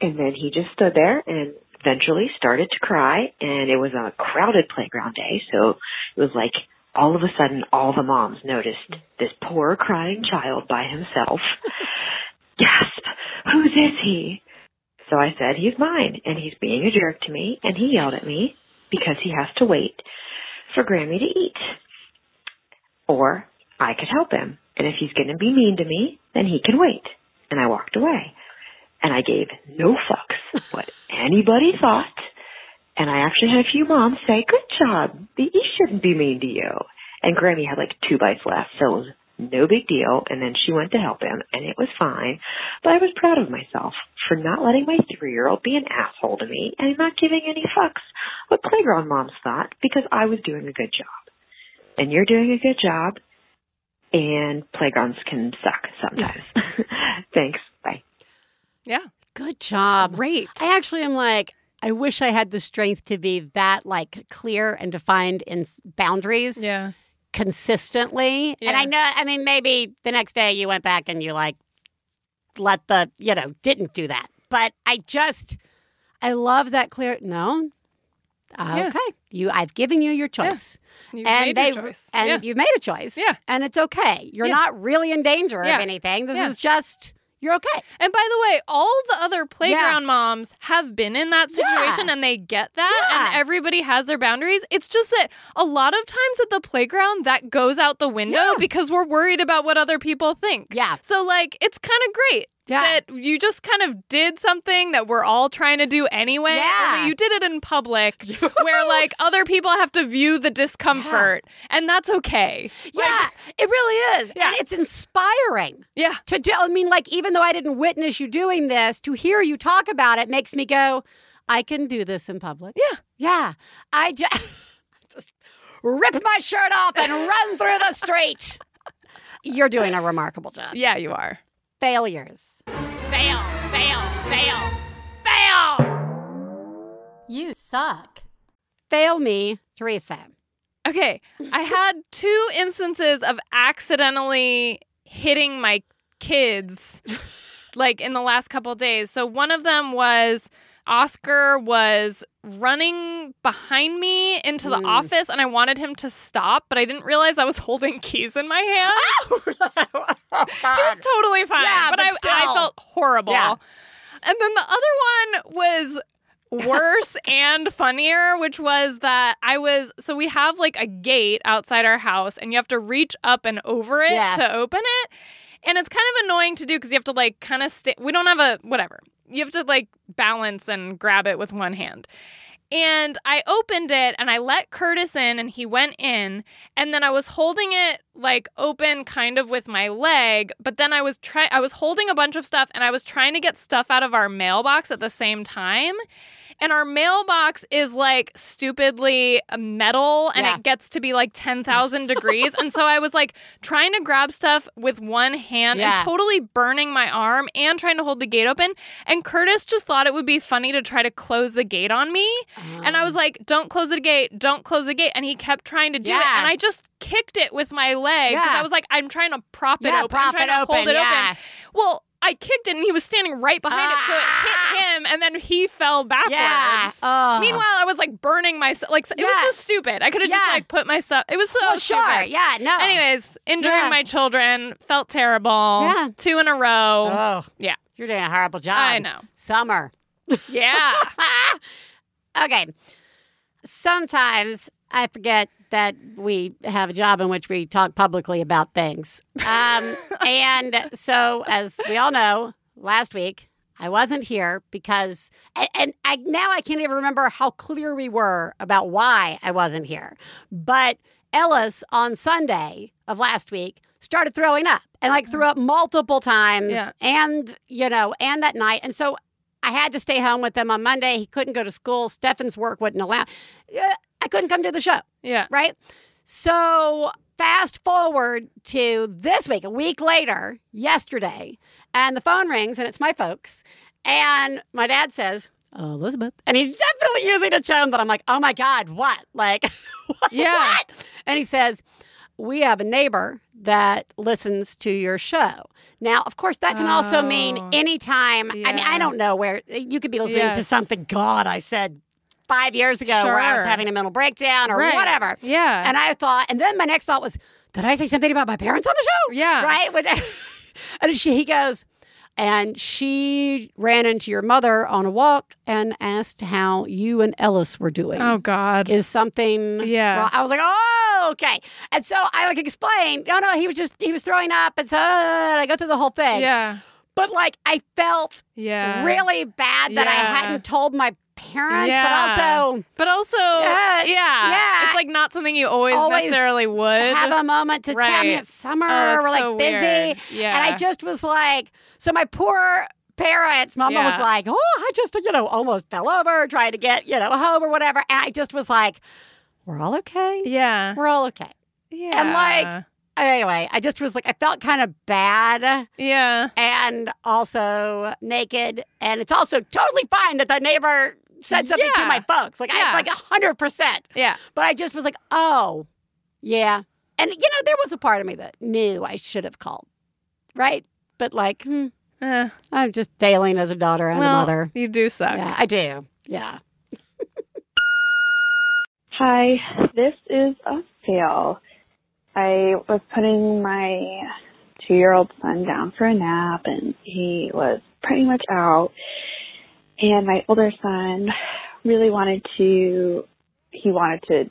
And then he just stood there and eventually started to cry and it was a crowded playground day. So it was like all of a sudden all the moms noticed this poor crying child by himself. Gasp! Whose is he? So I said, he's mine and he's being a jerk to me and he yelled at me because he has to wait for Grammy to eat. Or I could help him. And if he's going to be mean to me, then he can wait. And I walked away. And I gave no fucks what anybody thought. And I actually had a few moms say, good job. He shouldn't be mean to you. And Grammy had like two bites left, so it was no big deal. And then she went to help him and it was fine. But I was proud of myself for not letting my three year old be an asshole to me and not giving any fucks what playground moms thought because I was doing a good job. And you're doing a good job and playgrounds can suck sometimes. Thanks. Bye. Yeah. Good job. Great. I actually am like, I wish I had the strength to be that like clear and defined in boundaries Yeah. consistently. And I know, I mean, maybe the next day you went back and you like let the, you know, didn't do that. But I just, I love that clear. No. Yeah. Okay. You, I've given you your choice. You and made they, choice. and yeah. you've made a choice. Yeah. And it's okay. You're Yeah. not really in danger Yeah. of anything. This Yeah. is just, you're okay. And by the way, all the other playground moms have been in that situation Yeah. and they get that Yeah. and everybody has their boundaries. It's just that a lot of times at the playground that goes out the window Yeah. because we're worried about what other people think. Yeah. So like it's kind of great Yeah. that you just kind of did something that we're all trying to do anyway. Yeah. you did it in public where like other people have to view the discomfort and that's okay. Yeah, it really is. Yeah. And it's inspiring Yeah. to do. I mean, like, even though I didn't witness you doing this, to hear you talk about it makes me go, I can do this in public. Yeah. Yeah. I just, just rip my shirt off and run through the street. You're doing a remarkable job. Yeah, you are. Failures. Fail, fail, fail, fail. You suck. Fail me, Theresa. Okay, I had two instances of accidentally hitting my kids like in the last couple days. So one of them was Oscar was running behind me into the Mm. office and I wanted him to stop, but I didn't realize I was holding keys in my hand. he was totally fine, Yeah, but, but I, I felt horrible. Yeah. And then the other one was worse and funnier, which was that I was so we have like a gate outside our house and you have to reach up and over it Yeah. to open it. And it's kind of annoying to do because you have to like kind of stay. We don't have a whatever. You have to like balance and grab it with one hand. And I opened it and I let Curtis in and he went in. And then I was holding it like open kind of with my leg, but then I was trying I was holding a bunch of stuff and I was trying to get stuff out of our mailbox at the same time. And our mailbox is like stupidly metal and Yeah. it gets to be like 10,000 degrees. And so I was like trying to grab stuff with one hand Yeah. and totally burning my arm and trying to hold the gate open. And Curtis just thought it would be funny to try to close the gate on me. And I was oh. like, don't close the gate, don't close the gate. And he kept trying to do it. And I just kicked it with my leg because Yeah. I was like, I'm trying to prop it Yeah, open. I'm trying it to open, hold it yeah. open. Well, I kicked it and he was standing right behind it. So it Ah. hit him and then he fell backwards. Yeah. Oh. Meanwhile, I was like burning myself. Like, so- it Yeah. was so stupid. I could have just like put myself. It was so Well, sure. stupid. Yeah. No. Anyways, injuring Yeah. my children felt terrible. Yeah. Two in a row. Oh, Yeah. you're doing a horrible job. I know. Summer. Yeah. okay. Sometimes I forget that we have a job in which we talk publicly about things. Um, and so, as we all know, last week I wasn't here because, and, and I now I can't even remember how clear we were about why I wasn't here. But Ellis on Sunday of last week started throwing up and like threw up multiple times, Yeah. and you know, and that night, and so I had to stay home with him on Monday. He couldn't go to school. Stefan's work wouldn't allow. Yeah, I couldn't come to the show, yeah. right? So fast forward to this week, a week later, yesterday, and the phone rings and it's my folks. And my dad says, "Oh, Elizabeth. And he's definitely using a tone that I'm like, oh my God, what? Like, what? Yeah. what? And he says, we have a neighbor that listens to your show. Now, of course, that can also mean Oh. anytime. I mean, I don't know where you could be listening to something, God, I said five years ago where I was having a mental breakdown or Right. whatever. Yeah. And I thought, and then my next thought was, did I say something about my parents on the show? Yeah. Right? And she, he goes, and she ran into your mother on a walk and asked how you and Ellis were doing. oh God. Is something. Yeah. Well, I was like, oh, okay. And so I like explained, no, no, he was just, he was throwing up. And so I go through the whole thing. Yeah. But like, I felt Yeah. really bad that I hadn't told my parents, Yeah. but also But also, Yeah, yeah, yeah. It's like not something you always, Always necessarily would. have a moment to tell me it's summer. Oh, it's we're like so busy. weird. Yeah. And I just was like, so my poor parents, mama was like, oh, I just, you know, almost fell over trying to get, you know, home or whatever. And I just was like, we're all okay. yeah. We're all okay. Yeah. And like- Anyway, I just was like, I felt kind of bad yeah. and also naked. And it's also totally fine that the neighbor said something to my folks. Like, Yeah. I like a hundred percent. Yeah. But I just was like, oh, yeah. And, you know, there was a part of me that knew I should have called, right? But, like, hmm, Eh, I'm just failing as a daughter and well, a mother. You do suck. Yeah, I do. Yeah. Hi, this is a fail. I was putting my two year old son down for a nap and he was pretty much out. And my older son really wanted to, he wanted to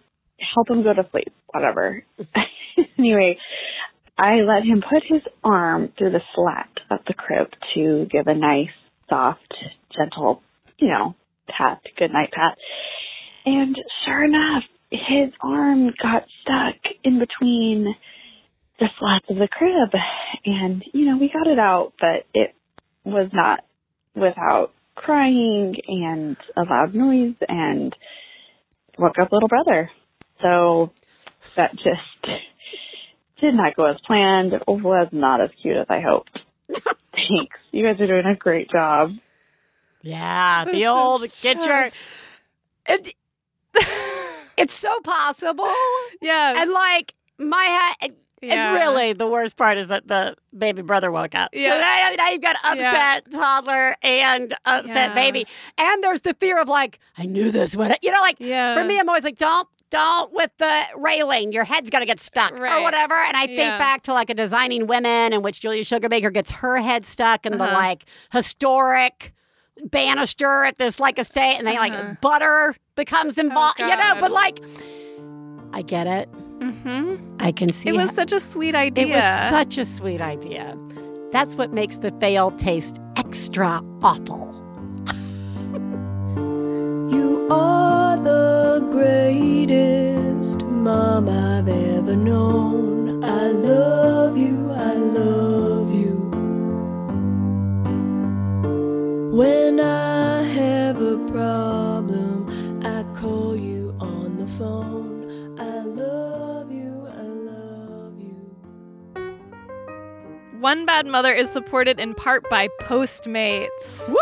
help him go to sleep, whatever. anyway, I let him put his arm through the slat of the crib to give a nice, soft, gentle, you know, pat, good night pat. And sure enough, his arm got stuck in between the slats of the crib. And, you know, we got it out, but it was not without crying and a loud noise and woke up little brother. So that just did not go as planned. It was not as cute as I hoped. Thanks. You guys are doing a great job. Yeah. This the old is get your. just- It, it's so possible. Yes. And, like, my hat. Yeah. And really, the worst part is that the baby brother woke up. Yeah. So now, now you've got upset toddler and upset Yeah. baby. And there's the fear of like, I knew this would, you know, like Yeah. for me, I'm always like, don't, don't with the railing. Your head's going to get stuck or whatever. And I think Yeah. back to like a designing women in which Julia Sugarbaker gets her head stuck in the Uh-huh. like historic banister at this like estate and then Uh-huh. like butter becomes involved, you know, but like, I get it. Mm-hmm. I can see It was how- such a sweet idea. it was such a sweet idea. That's what makes the fail taste extra awful. You are the greatest mom I've ever known. I love you, I love you. When I have a problem, I call you on the phone. One Bad Mother is supported in part by Postmates. Woo!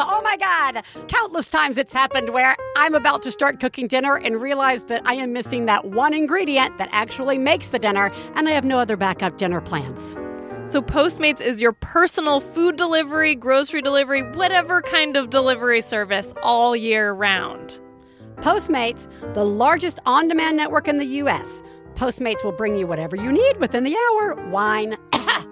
Oh my God. Countless times it's happened where I'm about to start cooking dinner and realize that I am missing that one ingredient that actually makes the dinner, and I have no other backup dinner plans. So, Postmates is your personal food delivery, grocery delivery, whatever kind of delivery service all year round. Postmates, the largest on demand network in the U.S., Postmates will bring you whatever you need within the hour. Wine. Ah,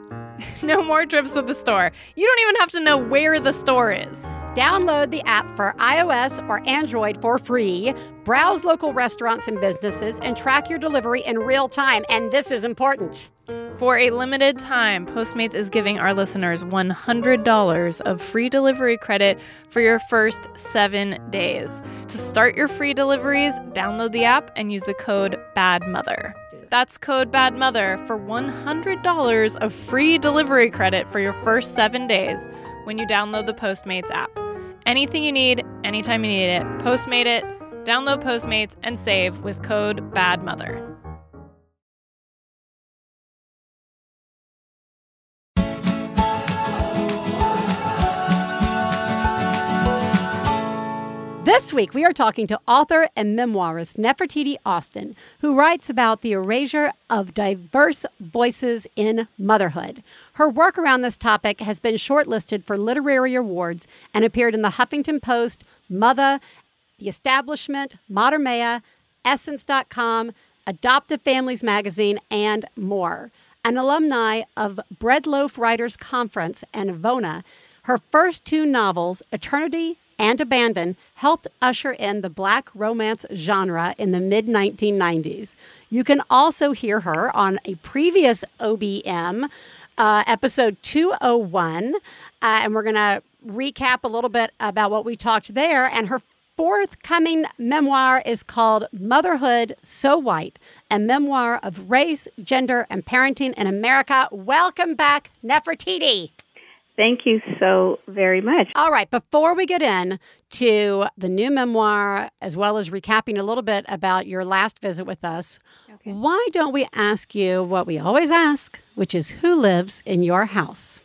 No more trips to the store. You don't even have to know where the store is. Download the app for iOS or Android for free. Browse local restaurants and businesses and track your delivery in real time. And this is important. For a limited time, Postmates is giving our listeners $100 of free delivery credit for your first seven days. To start your free deliveries, download the app and use the code BADMOTHER. That's code Bad Mother for $100 of free delivery credit for your first seven days when you download the Postmates app. Anything you need, anytime you need it, Postmate it, download Postmates, and save with code BADMOTHER. This week, we are talking to author and memoirist Nefertiti Austin, who writes about the erasure of diverse voices in motherhood. Her work around this topic has been shortlisted for literary awards and appeared in the Huffington Post, Mother, The Establishment, Modern Maya, Essence.com, Adoptive Families Magazine, and more. An alumni of Bread Loaf Writers Conference and Vona, her first two novels, Eternity and abandon helped usher in the black romance genre in the mid 1990s. You can also hear her on a previous OBM, uh, episode 201, uh, and we're going to recap a little bit about what we talked there. And her forthcoming memoir is called Motherhood So White, a memoir of race, gender, and parenting in America. Welcome back, Nefertiti. Thank you so very much. All right, before we get in to the new memoir, as well as recapping a little bit about your last visit with us, okay. why don't we ask you what we always ask, which is who lives in your house?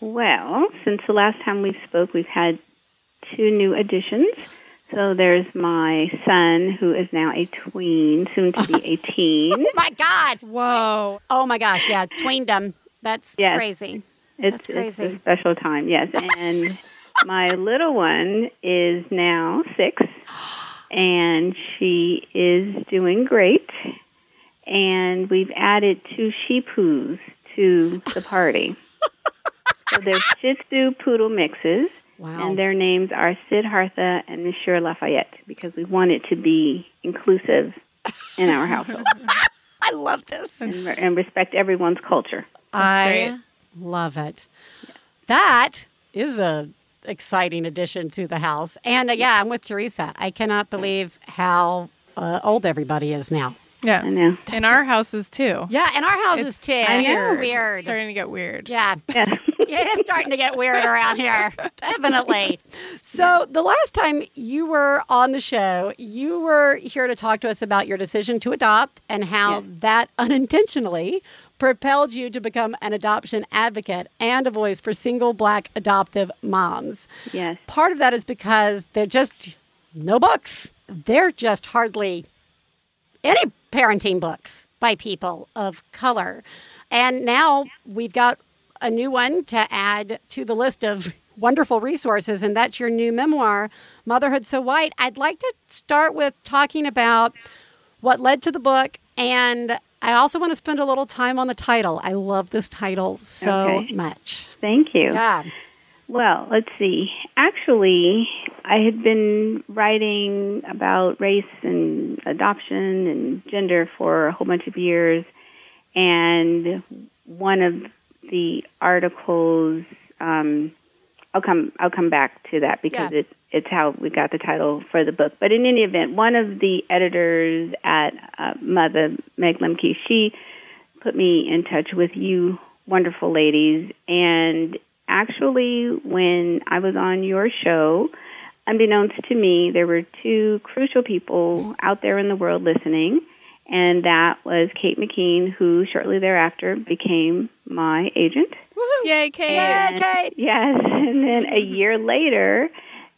Well, since the last time we spoke, we've had two new additions. So there's my son, who is now a tween, soon to be a teen. oh my God! Whoa! Oh my gosh! Yeah, tweendom. That's yes. crazy. It's, That's crazy. It's a special time, yes. And my little one is now six, and she is doing great. And we've added two shih-poos to the party. so there's Shih Tzu poodle mixes. Wow. And their names are Siddhartha and Monsieur Lafayette because we want it to be inclusive in our household. I love this. And, and respect everyone's culture. That's I great. Love it. That is a exciting addition to the house. And uh, yeah, I'm with Theresa. I cannot believe how uh, old everybody is now. Yeah, I know. in our houses too. Yeah, in our houses It's too. weird. It's weird. It's starting to get weird. yeah. Yeah. Yeah, it is starting to get weird around here. Definitely. So, the last time you were on the show, you were here to talk to us about your decision to adopt and how Yes. that unintentionally propelled you to become an adoption advocate and a voice for single black adoptive moms. yes. Part of that is because they're just no books. They're just hardly any parenting books by people of color. And now we've got a new one to add to the list of wonderful resources, and that's your new memoir, Motherhood So White. I'd like to start with talking about what led to the book, and I also want to spend a little time on the title. I love this title so Okay. much. Thank you. Yeah. Well, let's see. Actually, I had been writing about race and adoption and gender for a whole bunch of years, and one of the articles, um, I'll come. I'll come back to that because Yeah. it's it's how we got the title for the book. But in any event, one of the editors at uh, Mother, Meg Lemke, she put me in touch with you wonderful ladies. And actually, when I was on your show, unbeknownst to me, there were two crucial people out there in the world listening. And that was Kate McKean, who shortly thereafter became my agent. Yay, Kate! Yeah, And- Kate. Yes. And then a year later,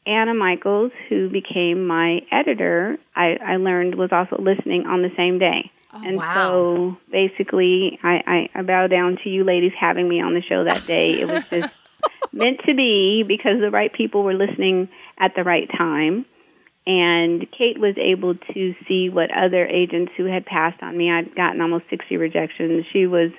Anna Michels, who became my editor, I, I learned was also listening on the same day. Oh, and wow. so basically, I, I, I bow down to you ladies having me on the show that day. It was just meant to be because the right people were listening at the right time. And Kate was able to see what other agents who had passed on me. I'd gotten almost 60 rejections. She was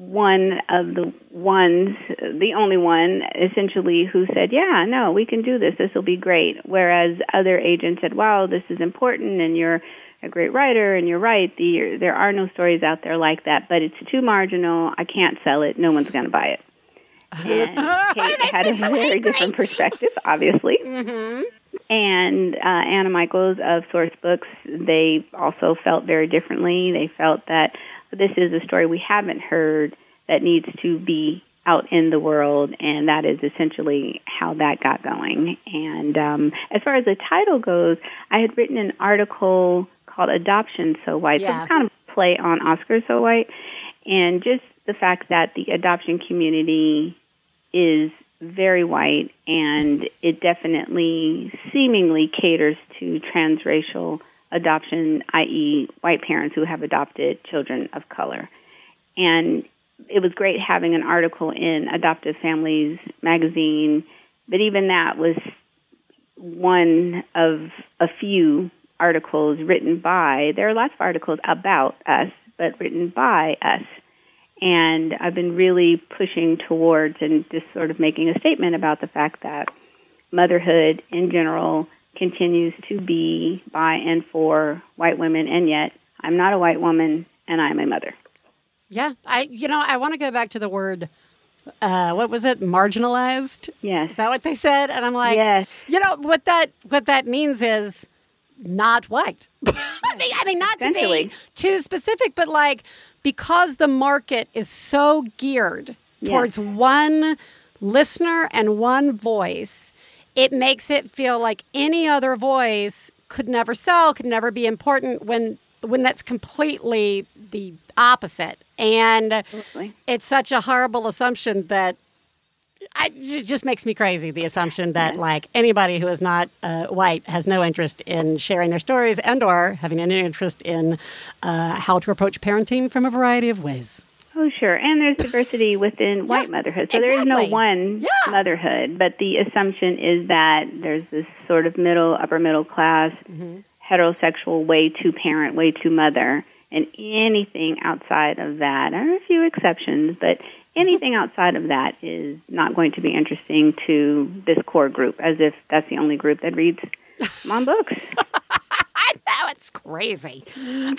one of the ones, the only one, essentially, who said, Yeah, no, we can do this. This will be great. Whereas other agents said, Wow, this is important, and you're a great writer, and you're right. The, there are no stories out there like that, but it's too marginal. I can't sell it. No one's going to buy it. And Kate had a very different perspective, obviously. Mm-hmm. And uh, Anna Michels of Source Books, they also felt very differently. They felt that this is a story we haven't heard that needs to be out in the world, and that is essentially how that got going. And um, as far as the title goes, I had written an article called Adoption So White. So it's kind of a play on Oscar So White, and just the fact that the adoption community is very white and it definitely seemingly caters to transracial adoption, i.e., white parents who have adopted children of color. And it was great having an article in Adoptive Families magazine, but even that was one of a few articles written by, there are lots of articles about us, but written by us and I've been really pushing towards and just sort of making a statement about the fact that motherhood in general continues to be by and for white women, and yet I'm not a white woman and I'm a mother. Yeah, I you know I want to go back to the word. Uh, what was it? Marginalized. Yes. Is that what they said? And I'm like, Yes. you know what that what that means is not white. I mean, I mean, not to be too specific, but like because the market is so geared Yes. towards one listener and one voice, it makes it feel like any other voice could never sell, could never be important when when that's completely the opposite. And Absolutely. it's such a horrible assumption that I, it just makes me crazy. The assumption that like anybody who is not uh, white has no interest in sharing their stories and or having any interest in uh, how to approach parenting from a variety of ways. Oh, sure. And there's diversity within white motherhood. So there is no one Yeah. motherhood, but the assumption is that there's this sort of middle, upper middle class, Mm-hmm. heterosexual way to parent, way to mother. And anything outside of that, there are a few exceptions, but anything outside of that is not going to be interesting to this core group, as if that's the only group that reads mom books. I know it's crazy.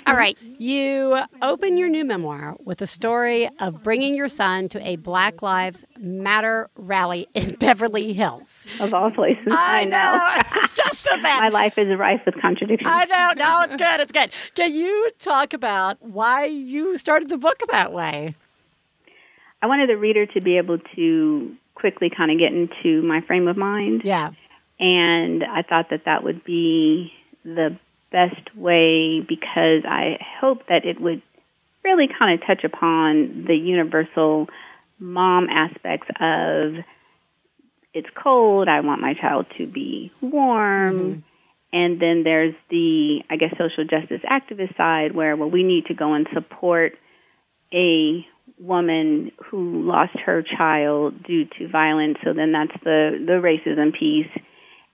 All right, you open your new memoir with a story of bringing your son to a Black Lives Matter rally in Beverly Hills. Of all places, I, know. it's just the best. My life is rife with contradictions. I know. No, it's good. It's good. Can you talk about why you started the book that way? I wanted the reader to be able to quickly kind of get into my frame of mind. Yeah. And I thought that that would be the best way because I hope that it would really kind of touch upon the universal mom aspects of it's cold, I want my child to be warm. Mm-hmm. And then there's the, I guess, social justice activist side where, well, we need to go and support a woman who lost her child due to violence. So then that's the, the racism piece.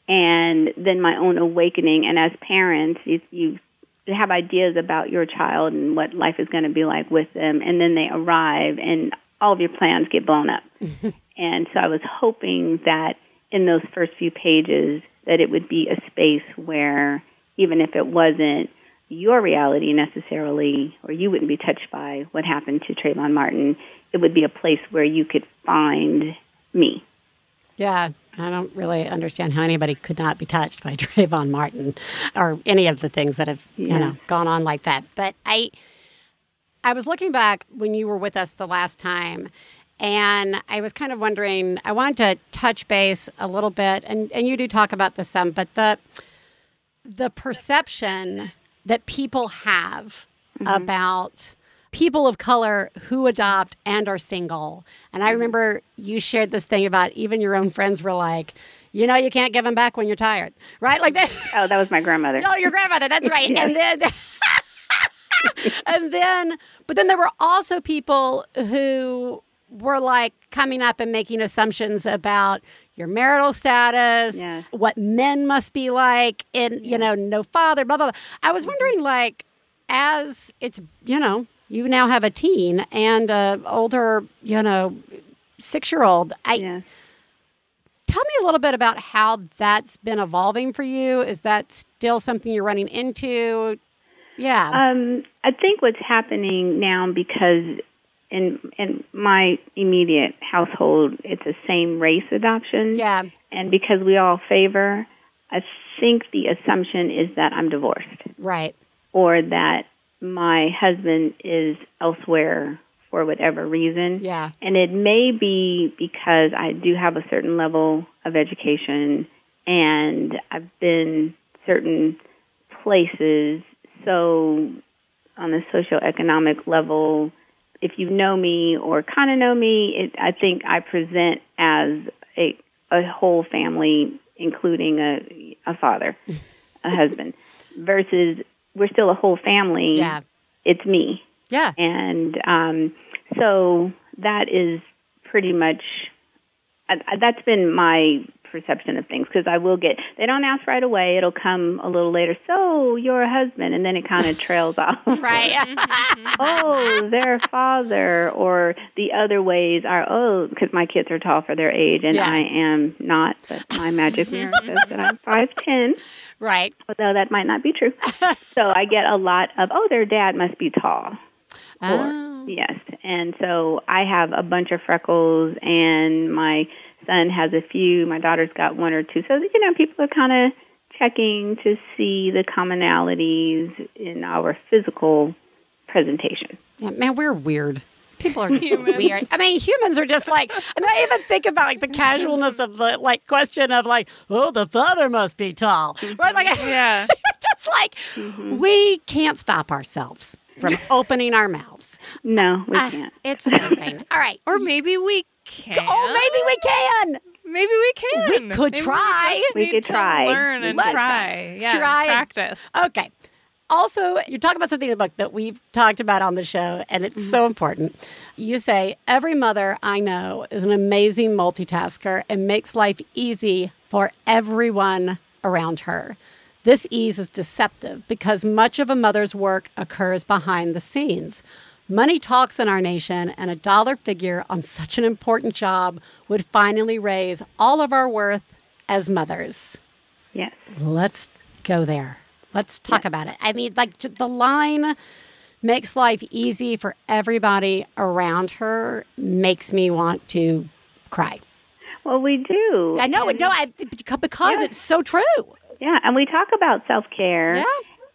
And then my own awakening. And as parents, if you have ideas about your child and what life is going to be like with them, and then they arrive and all of your plans get blown up. and so I was hoping that in those first few pages that it would be a space where even if it wasn't your reality necessarily, or you wouldn't be touched by what happened to Trayvon Martin, it would be a place where you could find me. Yeah. I don't really understand how anybody could not be touched by Trayvon Martin or any of the things that have, you know, gone on like that. But I I was looking back when you were with us the last time and I was kind of wondering I wanted to touch base a little bit and, and you do talk about this some, but the the perception that people have mm-hmm. about people of color who adopt and are single. And I mm-hmm. remember you shared this thing about even your own friends were like, you know, you can't give them back when you're tired, right? Like that. Oh, that was my grandmother. No, your grandmother. That's right. And then, and then, but then there were also people who were like coming up and making assumptions about your marital status, Yes. what men must be like, and you know, no father, blah blah blah. I was mm-hmm. wondering, like, as it's you know, you now have a teen and a older, you know, six year old. I Yeah. Tell me a little bit about how that's been evolving for you. Is that still something you're running into? Yeah. Um, I think what's happening now because in in my immediate household, it's a same race adoption. yeah. And because we all favor, I think the assumption is that I'm divorced Right. or that my husband is elsewhere for whatever reason. Yeah. And it may be because I do have a certain level of education and I've been certain places. So, on the socioeconomic level, if you know me or kind of know me, it, I think I present as a, a whole family, including a, a father, a husband, versus we're still a whole family. Yeah. It's me. Yeah. And um, so that is pretty much, I- that's been my perception of things because I will get they don't ask right away it'll come a little later so you're a husband and then it kind of trails off Right. oh they're father or the other ways are oh because my kids are tall for their age and Yeah. I am not but my magic mirror says that I'm five ten right. although that might not be true so I get a lot of oh their dad must be tall Oh. Yes. And so I have a bunch of freckles and my son has a few. My daughter's got one or two. So, you know, people are kind of checking to see the commonalities in our physical presentation. Yeah, man, we're weird. People are just Humans. weird. I mean, humans are just like, and I even think about like the casualness of the like question of like, oh, the father must be tall, right? Like, Yeah. just like we can't stop ourselves from opening our mouths. No, we Ah, can't. it's amazing. All right, Or maybe we can. oh, maybe we can. Maybe we can. We could Maybe try. just We could try. Learn and Let's try. Yeah. try Practice. Okay. Also, you're talking about something in the book that we've talked about on the show, and it's so mm-hmm. important. You say every mother I know is an amazing multitasker and makes life easy for everyone around her. This ease is deceptive because much of a mother's work occurs behind the scenes. Money talks in our nation, and a dollar figure on such an important job would finally raise all of our worth as mothers. Yes. Let's go there. Let's talk about it. I mean, like the line makes life easy for everybody around her makes me want to cry. Well, we do. I know, And- no, I, because Yeah. it's so true. Yeah, and we talk about self care. Yeah.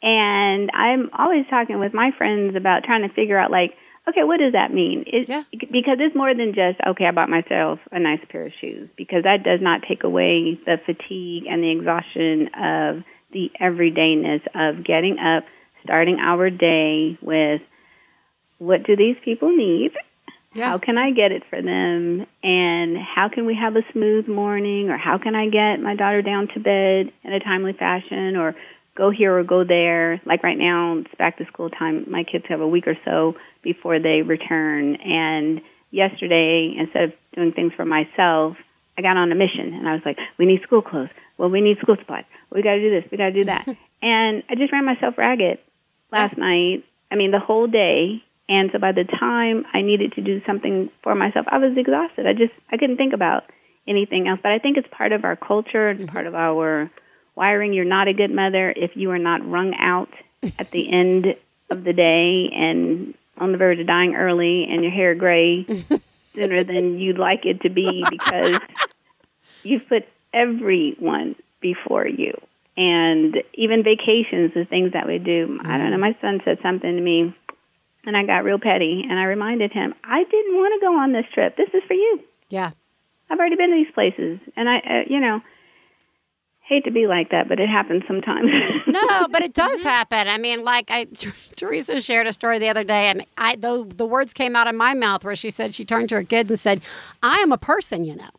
And I'm always talking with my friends about trying to figure out, like, okay, what does that mean? Is, Yeah. Because it's more than just, okay, I bought myself a nice pair of shoes, because that does not take away the fatigue and the exhaustion of the everydayness of getting up, starting our day with what do these people need? Yeah. How can I get it for them? And how can we have a smooth morning? Or how can I get my daughter down to bed in a timely fashion? Or go here or go there? Like right now, it's back to school time. My kids have a week or so before they return. And yesterday, instead of doing things for myself, I got on a mission and I was like, we need school clothes. Well, we need school supplies. We got to do this. We got to do that. and I just ran myself ragged last night. I mean, the whole day. And so by the time I needed to do something for myself, I was exhausted. I just I couldn't think about anything else. But I think it's part of our culture, it's mm-hmm. part of our wiring. You're not a good mother if you are not wrung out at the end of the day and on the verge of dying early and your hair gray sooner than you'd like it to be because you've put everyone before you. And even vacations, the things that we do. I don't know. My son said something to me, and I got real petty. And I reminded him, I didn't want to go on this trip. This is for you. Yeah. I've already been to these places, and I, uh, you know, hate to be like that, but it happens sometimes. No, but it does mm-hmm. happen. I mean, like I, Theresa shared a story the other day, and I the, the words came out of my mouth where she said she turned to her kids and said, "I am a person, you know.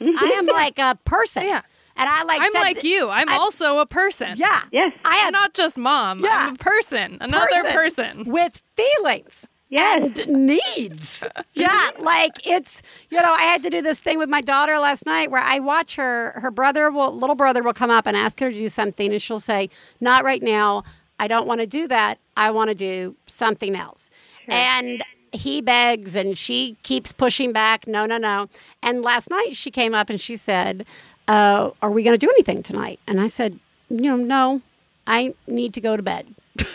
I am like a person." Yeah. And I like I'm said like th- you. I'm I- also a person. Yeah. yes. I I'm not just mom. Yeah. I'm a person. Another person. with feelings. Yes. And needs. yeah, like it's you know, I had to do this thing with my daughter last night where I watch her her brother will little brother will come up and ask her to do something and she'll say, Not right now. I don't want to do that. I want to do something else. And he begs and she keeps pushing back. No, no, no. And last night she came up and she said, uh, Are we going to do anything tonight? And I said, You know, no, I need to go to bed.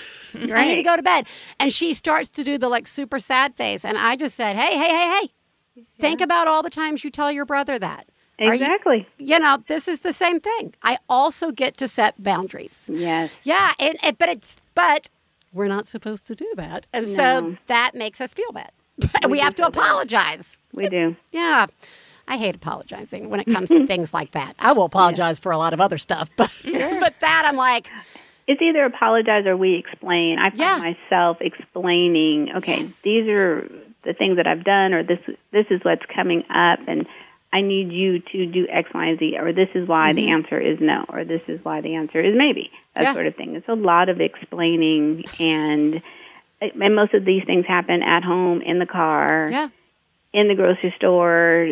I need to go to bed. And she starts to do the like super sad face. And I just said, Hey, hey, hey, hey, think about all the times you tell your brother that. Are you- Exactly. You know, this is the same thing. I also get to set boundaries. Yes. Yeah, and, and but it's but we're not supposed to do that, and so that makes us feel bad. we have to apologize. We do. Yeah, I hate apologizing when it comes to things like that. I will apologize for a lot of other stuff, but but that I'm like, It's either apologize or we explain. I find Yeah. myself explaining, okay, these are the things that I've done or this this is what's coming up and I need you to do X, Y, and Z, or this is why the mm-hmm. answer is no, or this is why the answer is maybe. That Yeah. sort of thing. It's a lot of explaining, and and most of these things happen at home, in the car, yeah, in the grocery store,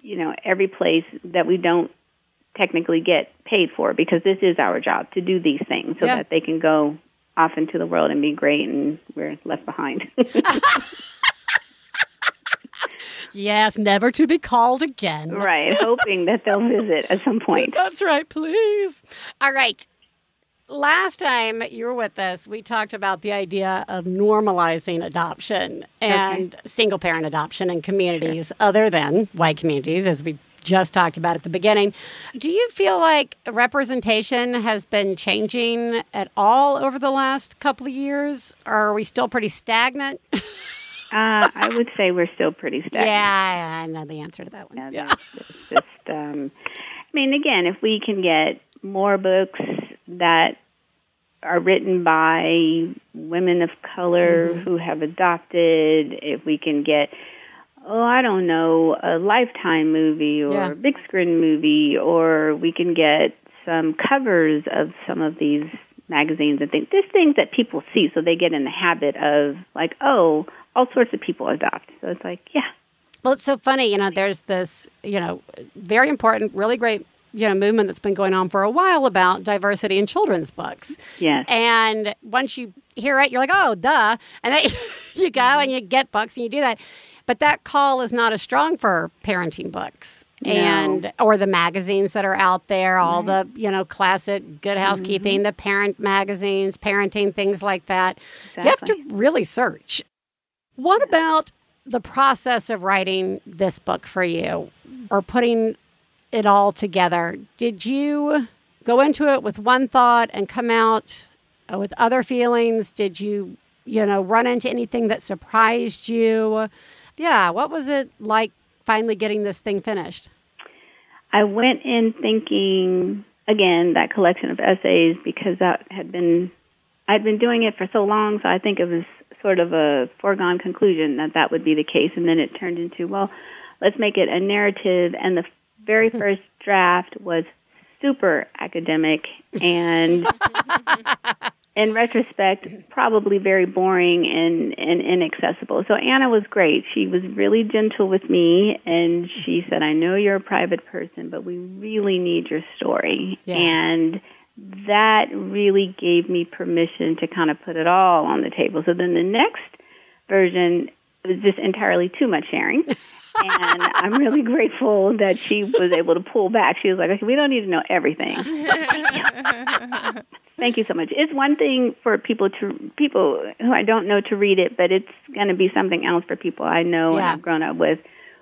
you know, every place that we don't technically get paid for because this is our job to do these things so Yeah. that they can go off into the world and be great and we're left behind. Yes, never to be called again. right, hoping that they'll visit at some point. That's right, please. All right. Last time you were with us, we talked about the idea of normalizing adoption and single parent adoption in communities other than white communities, as we just talked about at the beginning. Do you feel like representation has been changing at all over the last couple of years? Or are we still pretty stagnant? Uh, I would say we're still pretty stagnant. yeah, I I know the answer to that one. Yeah, Yeah. there's- just, um, I mean, again, if we can get more books that are written by women of color who have adopted, if we can get, oh, I don't know, a Lifetime movie or Yeah. a big screen movie, or we can get some covers of some of these magazines and things, just things that people see so they get in the habit of, like, oh, all sorts of people adopt. So it's like, yeah, Well, it's so funny, you know, there's this, you know, very important, really great, you know, movement that's been going on for a while about diversity in children's books. yes. And once you hear it, you're like, oh, duh. And then you go and you get books and you do that. But that call is not as strong for parenting books. And or the magazines that are out there, all the you know classic Good Housekeeping, mm-hmm. the parent magazines, parenting things like that. You have to really search. What about the process of writing this book for you or putting it all together? Did you go into it with one thought and come out uh, with other feelings? Did you, you know, run into anything that surprised you? Yeah, what was it like finally getting this thing finished? I went in thinking again that collection of essays because that had been I'd been doing it for so long, so I think it was sort of a foregone conclusion that that would be the case, and then it turned into well, let's make it a narrative, and the very first draft was super academic and in retrospect probably very boring and, and inaccessible. So anna was great. She was really gentle with me and she said i know you're a private person but we really need your story. Yeah. and that really gave me permission to kind of put it all on the table. So then the next version was just entirely too much sharing and I'm really grateful that she was able to pull back. She was like, okay, we don't need to know everything. Thank you so much. It's one thing for people to people who I don't know to read it, but it's going to be something else for people I know and Yeah. I've grown up with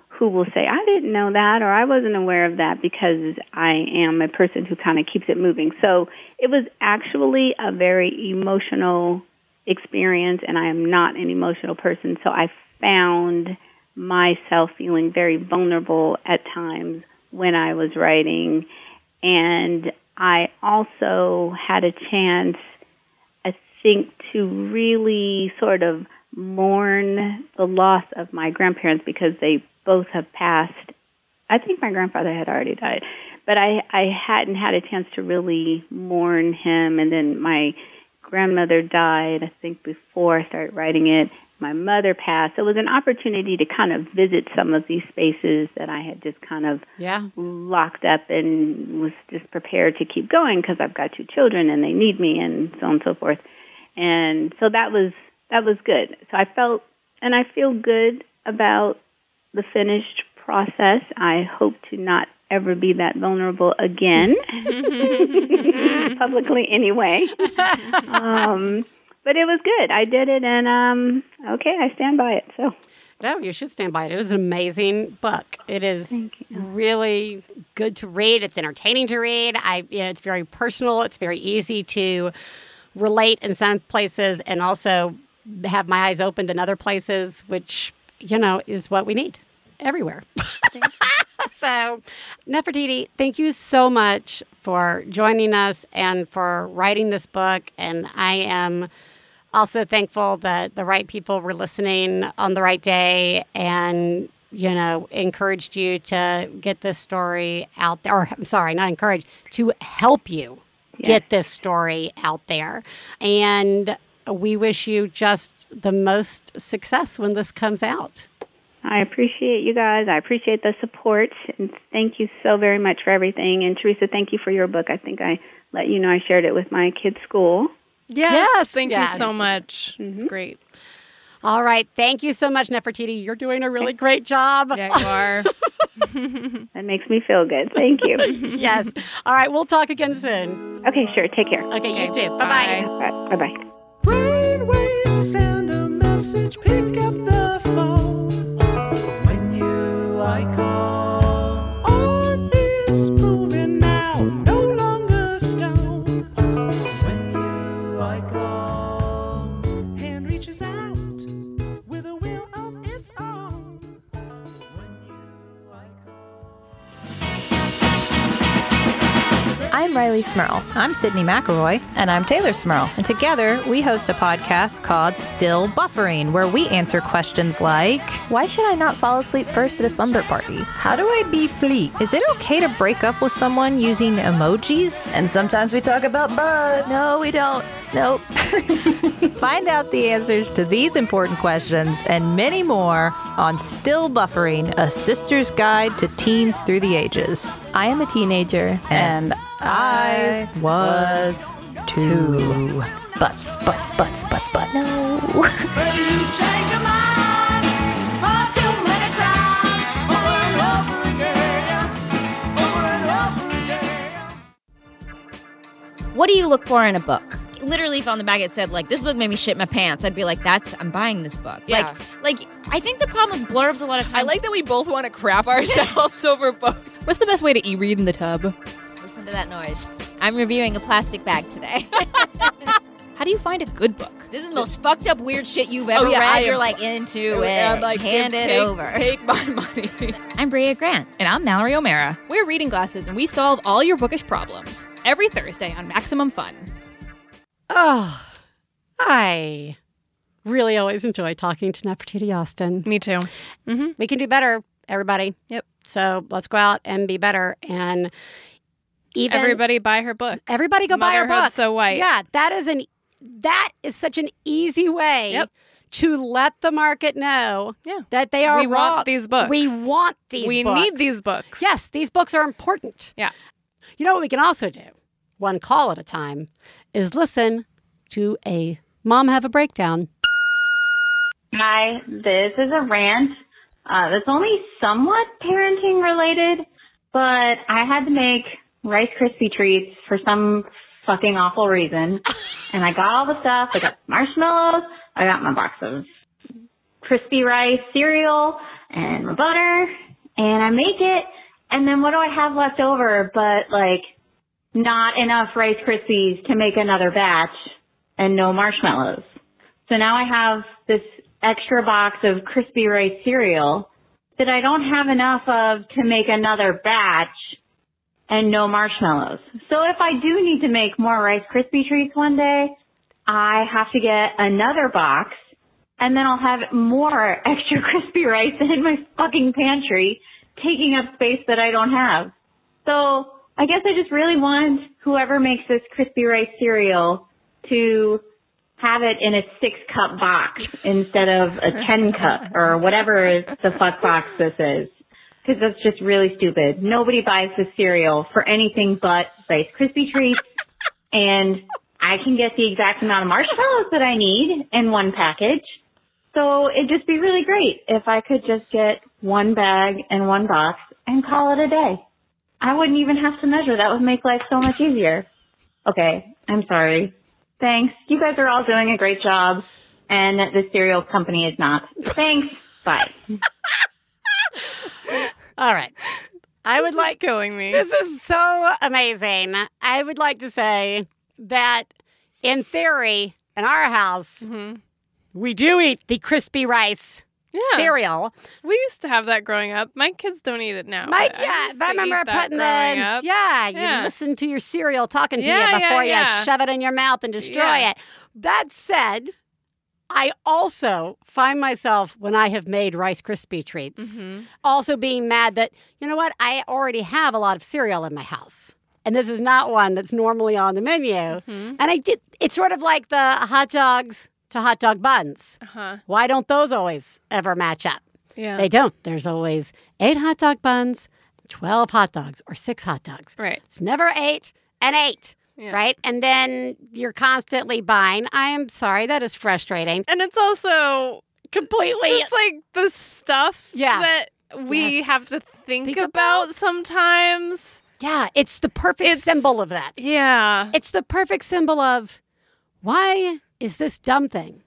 who will say, I didn't know that or I wasn't aware of that because I am a person who kind of keeps it moving. So it was actually a very emotional experience and I am not an emotional person. So I found myself feeling very vulnerable at times when I was writing. And I also had a chance, I think, to really sort of mourn the loss of my grandparents because they both have passed. I think my grandfather had already died, but I, I hadn't had a chance to really mourn him. And then my grandmother died, I think, before I started writing it. My mother passed. So it was an opportunity to kind of visit some of these spaces that I had just kind of Yeah. locked up and was just prepared to keep going because I've got two children and they need me and so on and so forth. And so that was that was good. So I felt and I feel good about the finished process. I hope to not ever be that vulnerable again, publicly anyway. Um, but it was good. I did it, and um, okay, I stand by it. So No, you should stand by it. It is an amazing book. It is really good to read. It's entertaining to read. I, you know, it's very personal. It's very easy to relate in some places, and also have my eyes opened in other places, which you know is what we need everywhere. so, Nefertiti, thank you so much for joining us and for writing this book. And I am also thankful that the right people were listening on the right day and you know encouraged you to get this story out there or i'm sorry not encouraged to help you get this story out there and we wish you just the most success when this comes out I appreciate you guys. I appreciate the support, and thank you so very much for everything. And Theresa, thank you for your book. I think I let you know I shared it with my kids' school. Yes. Yes, Thank yeah. you so much. It's mm-hmm. great. All right. Thank you so much, Nefertiti. You're doing a really great job. Yeah, you are. That makes me feel good. Thank you. yes. All right. We'll talk again soon. okay, sure. Take care. Okay, you too. Bye bye. Bye bye. Brainwaves send a message, pick up the phone. When you I I'm Rileigh Smirl. I'm Sydnee McElroy. And I'm Teylor Smirl. And together we host a podcast called Still Buffering, where we answer questions like Why should I not fall asleep first at a slumber party? How do I be fleet? Is it okay to break up with someone using emojis? And sometimes we talk about bugs. No, we don't. Nope. Find out the answers to these important questions and many more on Still Buffering, a sister's guide to teens through the ages. I am a teenager. And I was two. Butts, butts, butts, butts, butts. No. But you change your mind too many times over and over again, over and over again. What do you look for in a book? Literally, if on the bag it said like this book made me shit my pants, I'd be like, "That's I'm buying this book." Yeah. Like, like I think the problem with blurbs a lot of times. I like that we both want to crap ourselves over books. What's the best way to e-read in the tub? Listen to that noise. I'm reviewing a plastic bag today. How do you find a good book? this is the most fucked up weird shit you've oh, ever Oh, yeah, read. I You're am- like into it. I'm like, Hand it take, over. Take my money. I'm Brea Grant. And I'm Mallory O'Meara. We're Reading Glasses, and we solve all your bookish problems every Thursday on Maximum Fun. Oh, I really always enjoy talking to Nefertiti Austin. Me too. Mm-hmm. We can do better, everybody. Yep. So let's go out and be better. And even Everybody buy her book. everybody go buy her book. So White. Yeah, that is an that is such an easy way Yep. to let the market know Yeah. that they are We want wrong. these books. We want these. we books. need these books. Yes, these books are important. Yeah. You know what we can also do, one call at a time, is listen to a mom have a breakdown. Hi, this is a rant uh, that's only somewhat parenting related, but I had to make Rice Krispie treats for some fucking awful reason. and I got all the stuff. I got marshmallows. I got my box of crispy rice cereal and my butter. And I make it. And then what do I have left over but like not enough Rice Krispies to make another batch and no marshmallows. So now I have this extra box of crispy rice cereal that I don't have enough of to make another batch and no marshmallows. So if I do need to make more Rice Krispie treats one day, I have to get another box and then I'll have more extra crispy rice in my fucking pantry taking up space that I don't have. So I guess I just really want whoever makes this crispy rice cereal to have it in a six cup box instead of a 10 cup or whatever is the fuck box this is. Cause that's just really stupid. Nobody buys this cereal for anything but Rice Krispie treats and I can get the exact amount of marshmallows that I need in one package. So it'd just be really great if I could just get one bag and one box and call it a day. I wouldn't even have to measure. That would make life so much easier. Okay, I'm sorry. Thanks. You guys are all doing a great job, and the cereal company is not. Thanks. Bye. All right. I would This is like killing me. This is so amazing. I would like to say that in theory, in our house, Mm-hmm. we do eat the crispy rice Yeah. cereal. We used to have that growing up. My kids don't eat it now. I yeah, but I remember putting the up. yeah, you listen to your cereal talking to Yeah, you before yeah. you shove it in your mouth and destroy Yeah. it. That said, I also find myself when I have made Rice Krispie treats, Mhm. also being mad that you know what I already have a lot of cereal in my house. And this is not one that's normally on the menu. Mhm. And I did it's sort of like the hot dogs to hot dog buns. Uh-huh. Why don't those always ever match up? Yeah. They don't. There's always eight hot dog buns, 12 hot dogs, or six hot dogs. Right. It's never eight and eight. Yeah. Right. And then you're constantly buying. I am sorry. That is frustrating. And it's also completely just like the stuff Yeah. that we Yes. have to think, Think about, about. sometimes. Yeah, it's the perfect It's- symbol of that. Yeah. It's the perfect symbol of why is this dumb thing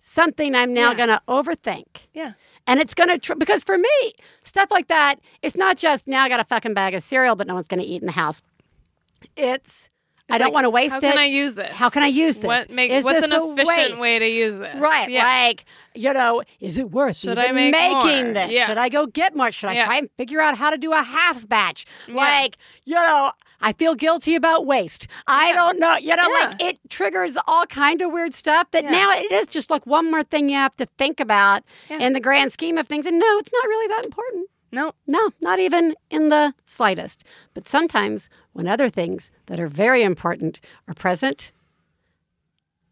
something I'm now Yeah. going to overthink? Yeah. And it's going to, tr- because for me, stuff like that, it's not just now I got a fucking bag of cereal, but no one's going to eat in the house. It's, I don't like, want to waste how it. How can I use this? How can I use this? What make, Is what's this an efficient waste? way to use this? Right, Yeah. like you know, is it worth Should I make making more? this? Yeah. Should I go get more? Should I try and figure out how to do a half batch? Like you know, I feel guilty about waste. I don't know. You know, Yeah. like it triggers all kind of weird stuff. That Yeah. now it is just like one more thing you have to think about in the grand scheme of things. And no, it's not really that important. No. No, not even in the slightest. But sometimes when other things that are very important are present,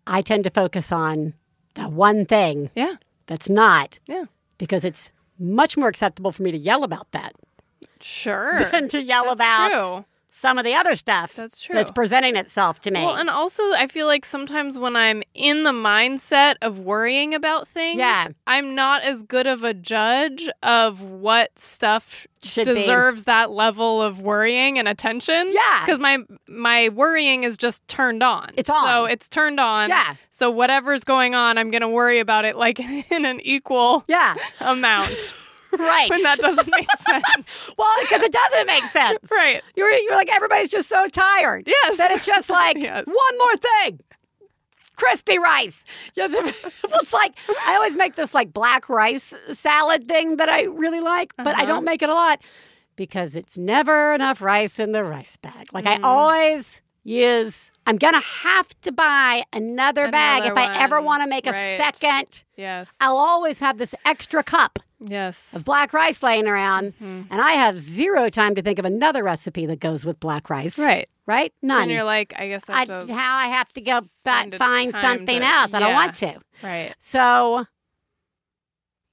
I tend to focus on the one thing Yeah. that's not Yeah. because it's much more acceptable for me to yell about that Sure. than to yell That's about true. Some of the other stuff That's true. that's presenting itself to me. Well, and also I feel like sometimes when I'm in the mindset of worrying about things, Yeah. I'm not as good of a judge of what stuff Should be. deserves that level of worrying and attention. Yeah. Because my my worrying is just turned on. It's on. So it's turned on. Yeah. So whatever's going on, I'm gonna worry about it like in an equal yeah, amount. Right. when that doesn't make sense. well, because it doesn't make sense. right. You're, you're like, everybody's just so tired. Yes. That it's just like, Yes. one more thing. Crispy rice. Yes, it's like, I always make this like black rice salad thing that I really like, but I Uh-huh. don't make it a lot because it's never enough rice in the rice bag. Like, Mm. I always use, I'm going to have to buy another, bag if Another I ever want to make a second. Yes. I'll always have this extra cup Yes. of black rice laying around, Mm-hmm. and I have zero time to think of another recipe that goes with black rice. Right. Right? None. then you're like, I guess I I, have to how I have to go find a find time something to- else. I don't yeah. want to. Right. So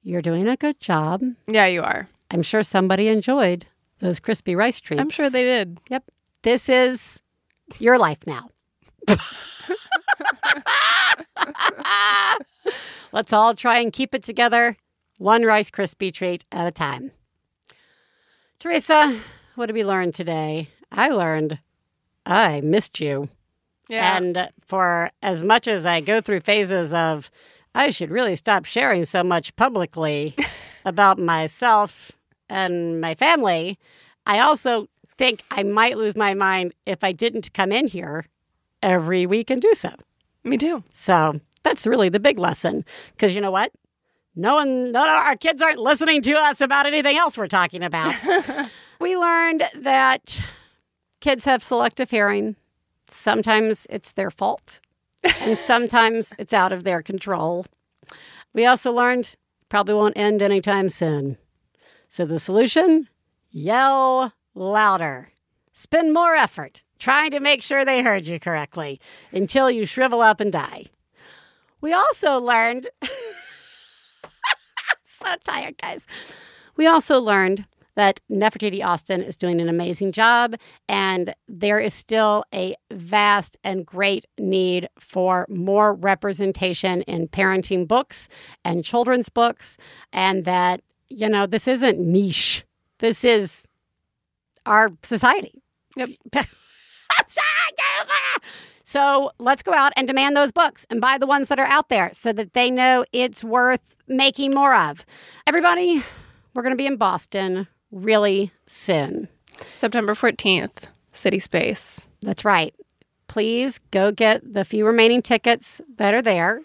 you're doing a good job. Yeah, you are. I'm sure somebody enjoyed those crispy rice treats. I'm sure they did. Yep. This is your life now. Let's all try and keep it together, one Rice Krispie treat at a time. Theresa, what did we learn today? I learned I missed you. Yeah. And for as much as I go through phases of, I should really stop sharing so much publicly about myself and my family, I also think I might lose my mind if I didn't come in here every week and do so. Me too. So that's really the big lesson. Because you know what? No one, no, of our kids aren't listening to us about anything else we're talking about. we learned that kids have selective hearing. Sometimes it's their fault, and sometimes it's out of their control. We also learned probably won't end anytime soon. So the solution yell louder, spend more effort trying to make sure they heard you correctly until you shrivel up and die. We also learned, so tired, guys. We also learned that Nefertiti Austin is doing an amazing job, and there is still a vast and great need for more representation in parenting books and children's books, and that, you know, this isn't niche. This is our society. Yep. So let's go out and demand those books and buy the ones that are out there so that they know it's worth making more of. Everybody, we're going to be in Boston really soon. September 14th, City Space. That's right. Please go get the few remaining tickets that are there.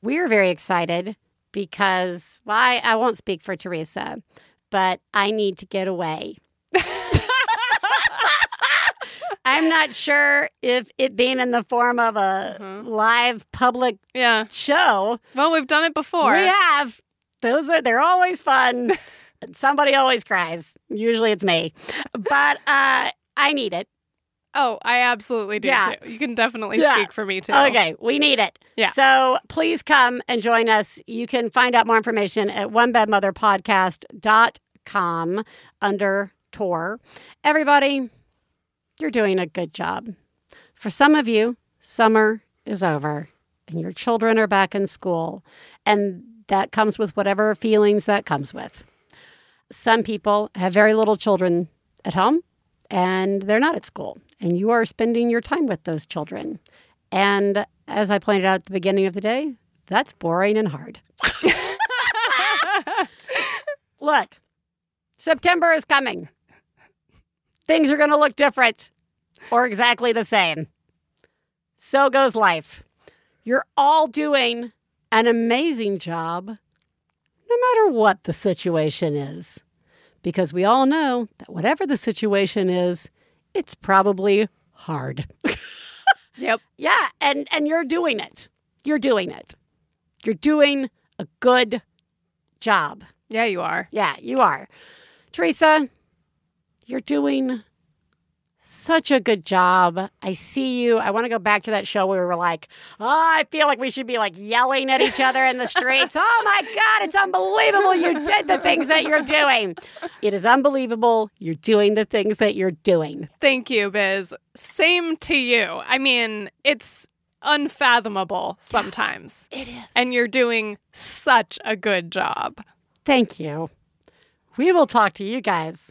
We are very excited because, well, I, I won't speak for Theresa, but I need to get away. I'm not sure if it being in the form of a live public Yeah. show. Well, we've done it before. We have. Those are they're always fun. Somebody always cries. Usually it's me. But uh I need it. Oh, I absolutely do Yeah. too. You can definitely Yeah. speak for me too. Okay, we need it. Yeah. So please come and join us. You can find out more information at onebadmotherpodcast.com under tour. Everybody, you're doing a good job. For some of you, summer is over and your children are back in school, and that comes with whatever feelings that comes with. Some people have very little children at home and they're not at school, and you are spending your time with those children. And as I pointed out at the beginning of the day, that's boring and hard. Look, September is coming. Things are going to look different or exactly the same. So goes life. You're all doing an amazing job, no matter what the situation is. Because we all know that whatever the situation is, it's probably hard. Yep. Yeah, and and you're doing it. You're doing it. You're doing a good job. Yeah, you are. Yeah, you are. Theresa, you're doing such a good job. I see you. I want to go back to that show where we were like, oh, I feel like we should be like yelling at each other in the streets. oh my God, it's unbelievable you did the things that you're doing. It is unbelievable you're doing the things that you're doing. Thank you, Biz. Same to you. I mean, it's unfathomable sometimes. It is. And you're doing such a good job. Thank you. We will talk to you guys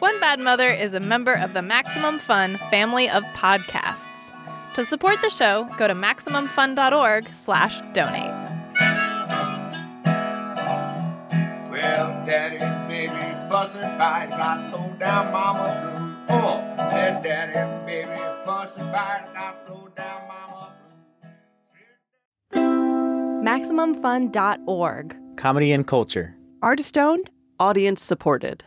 One Bad Mother is a member of the Maximum Fun family of podcasts. To support the show, go to MaximumFun.org slash donate. Well, daddy, baby, fussing fight. Got low down mama blues. Oh, said daddy, baby, fussing fight. Got low down mama Blue. MaximumFun.org. Comedy and culture. Artist owned, audience supported.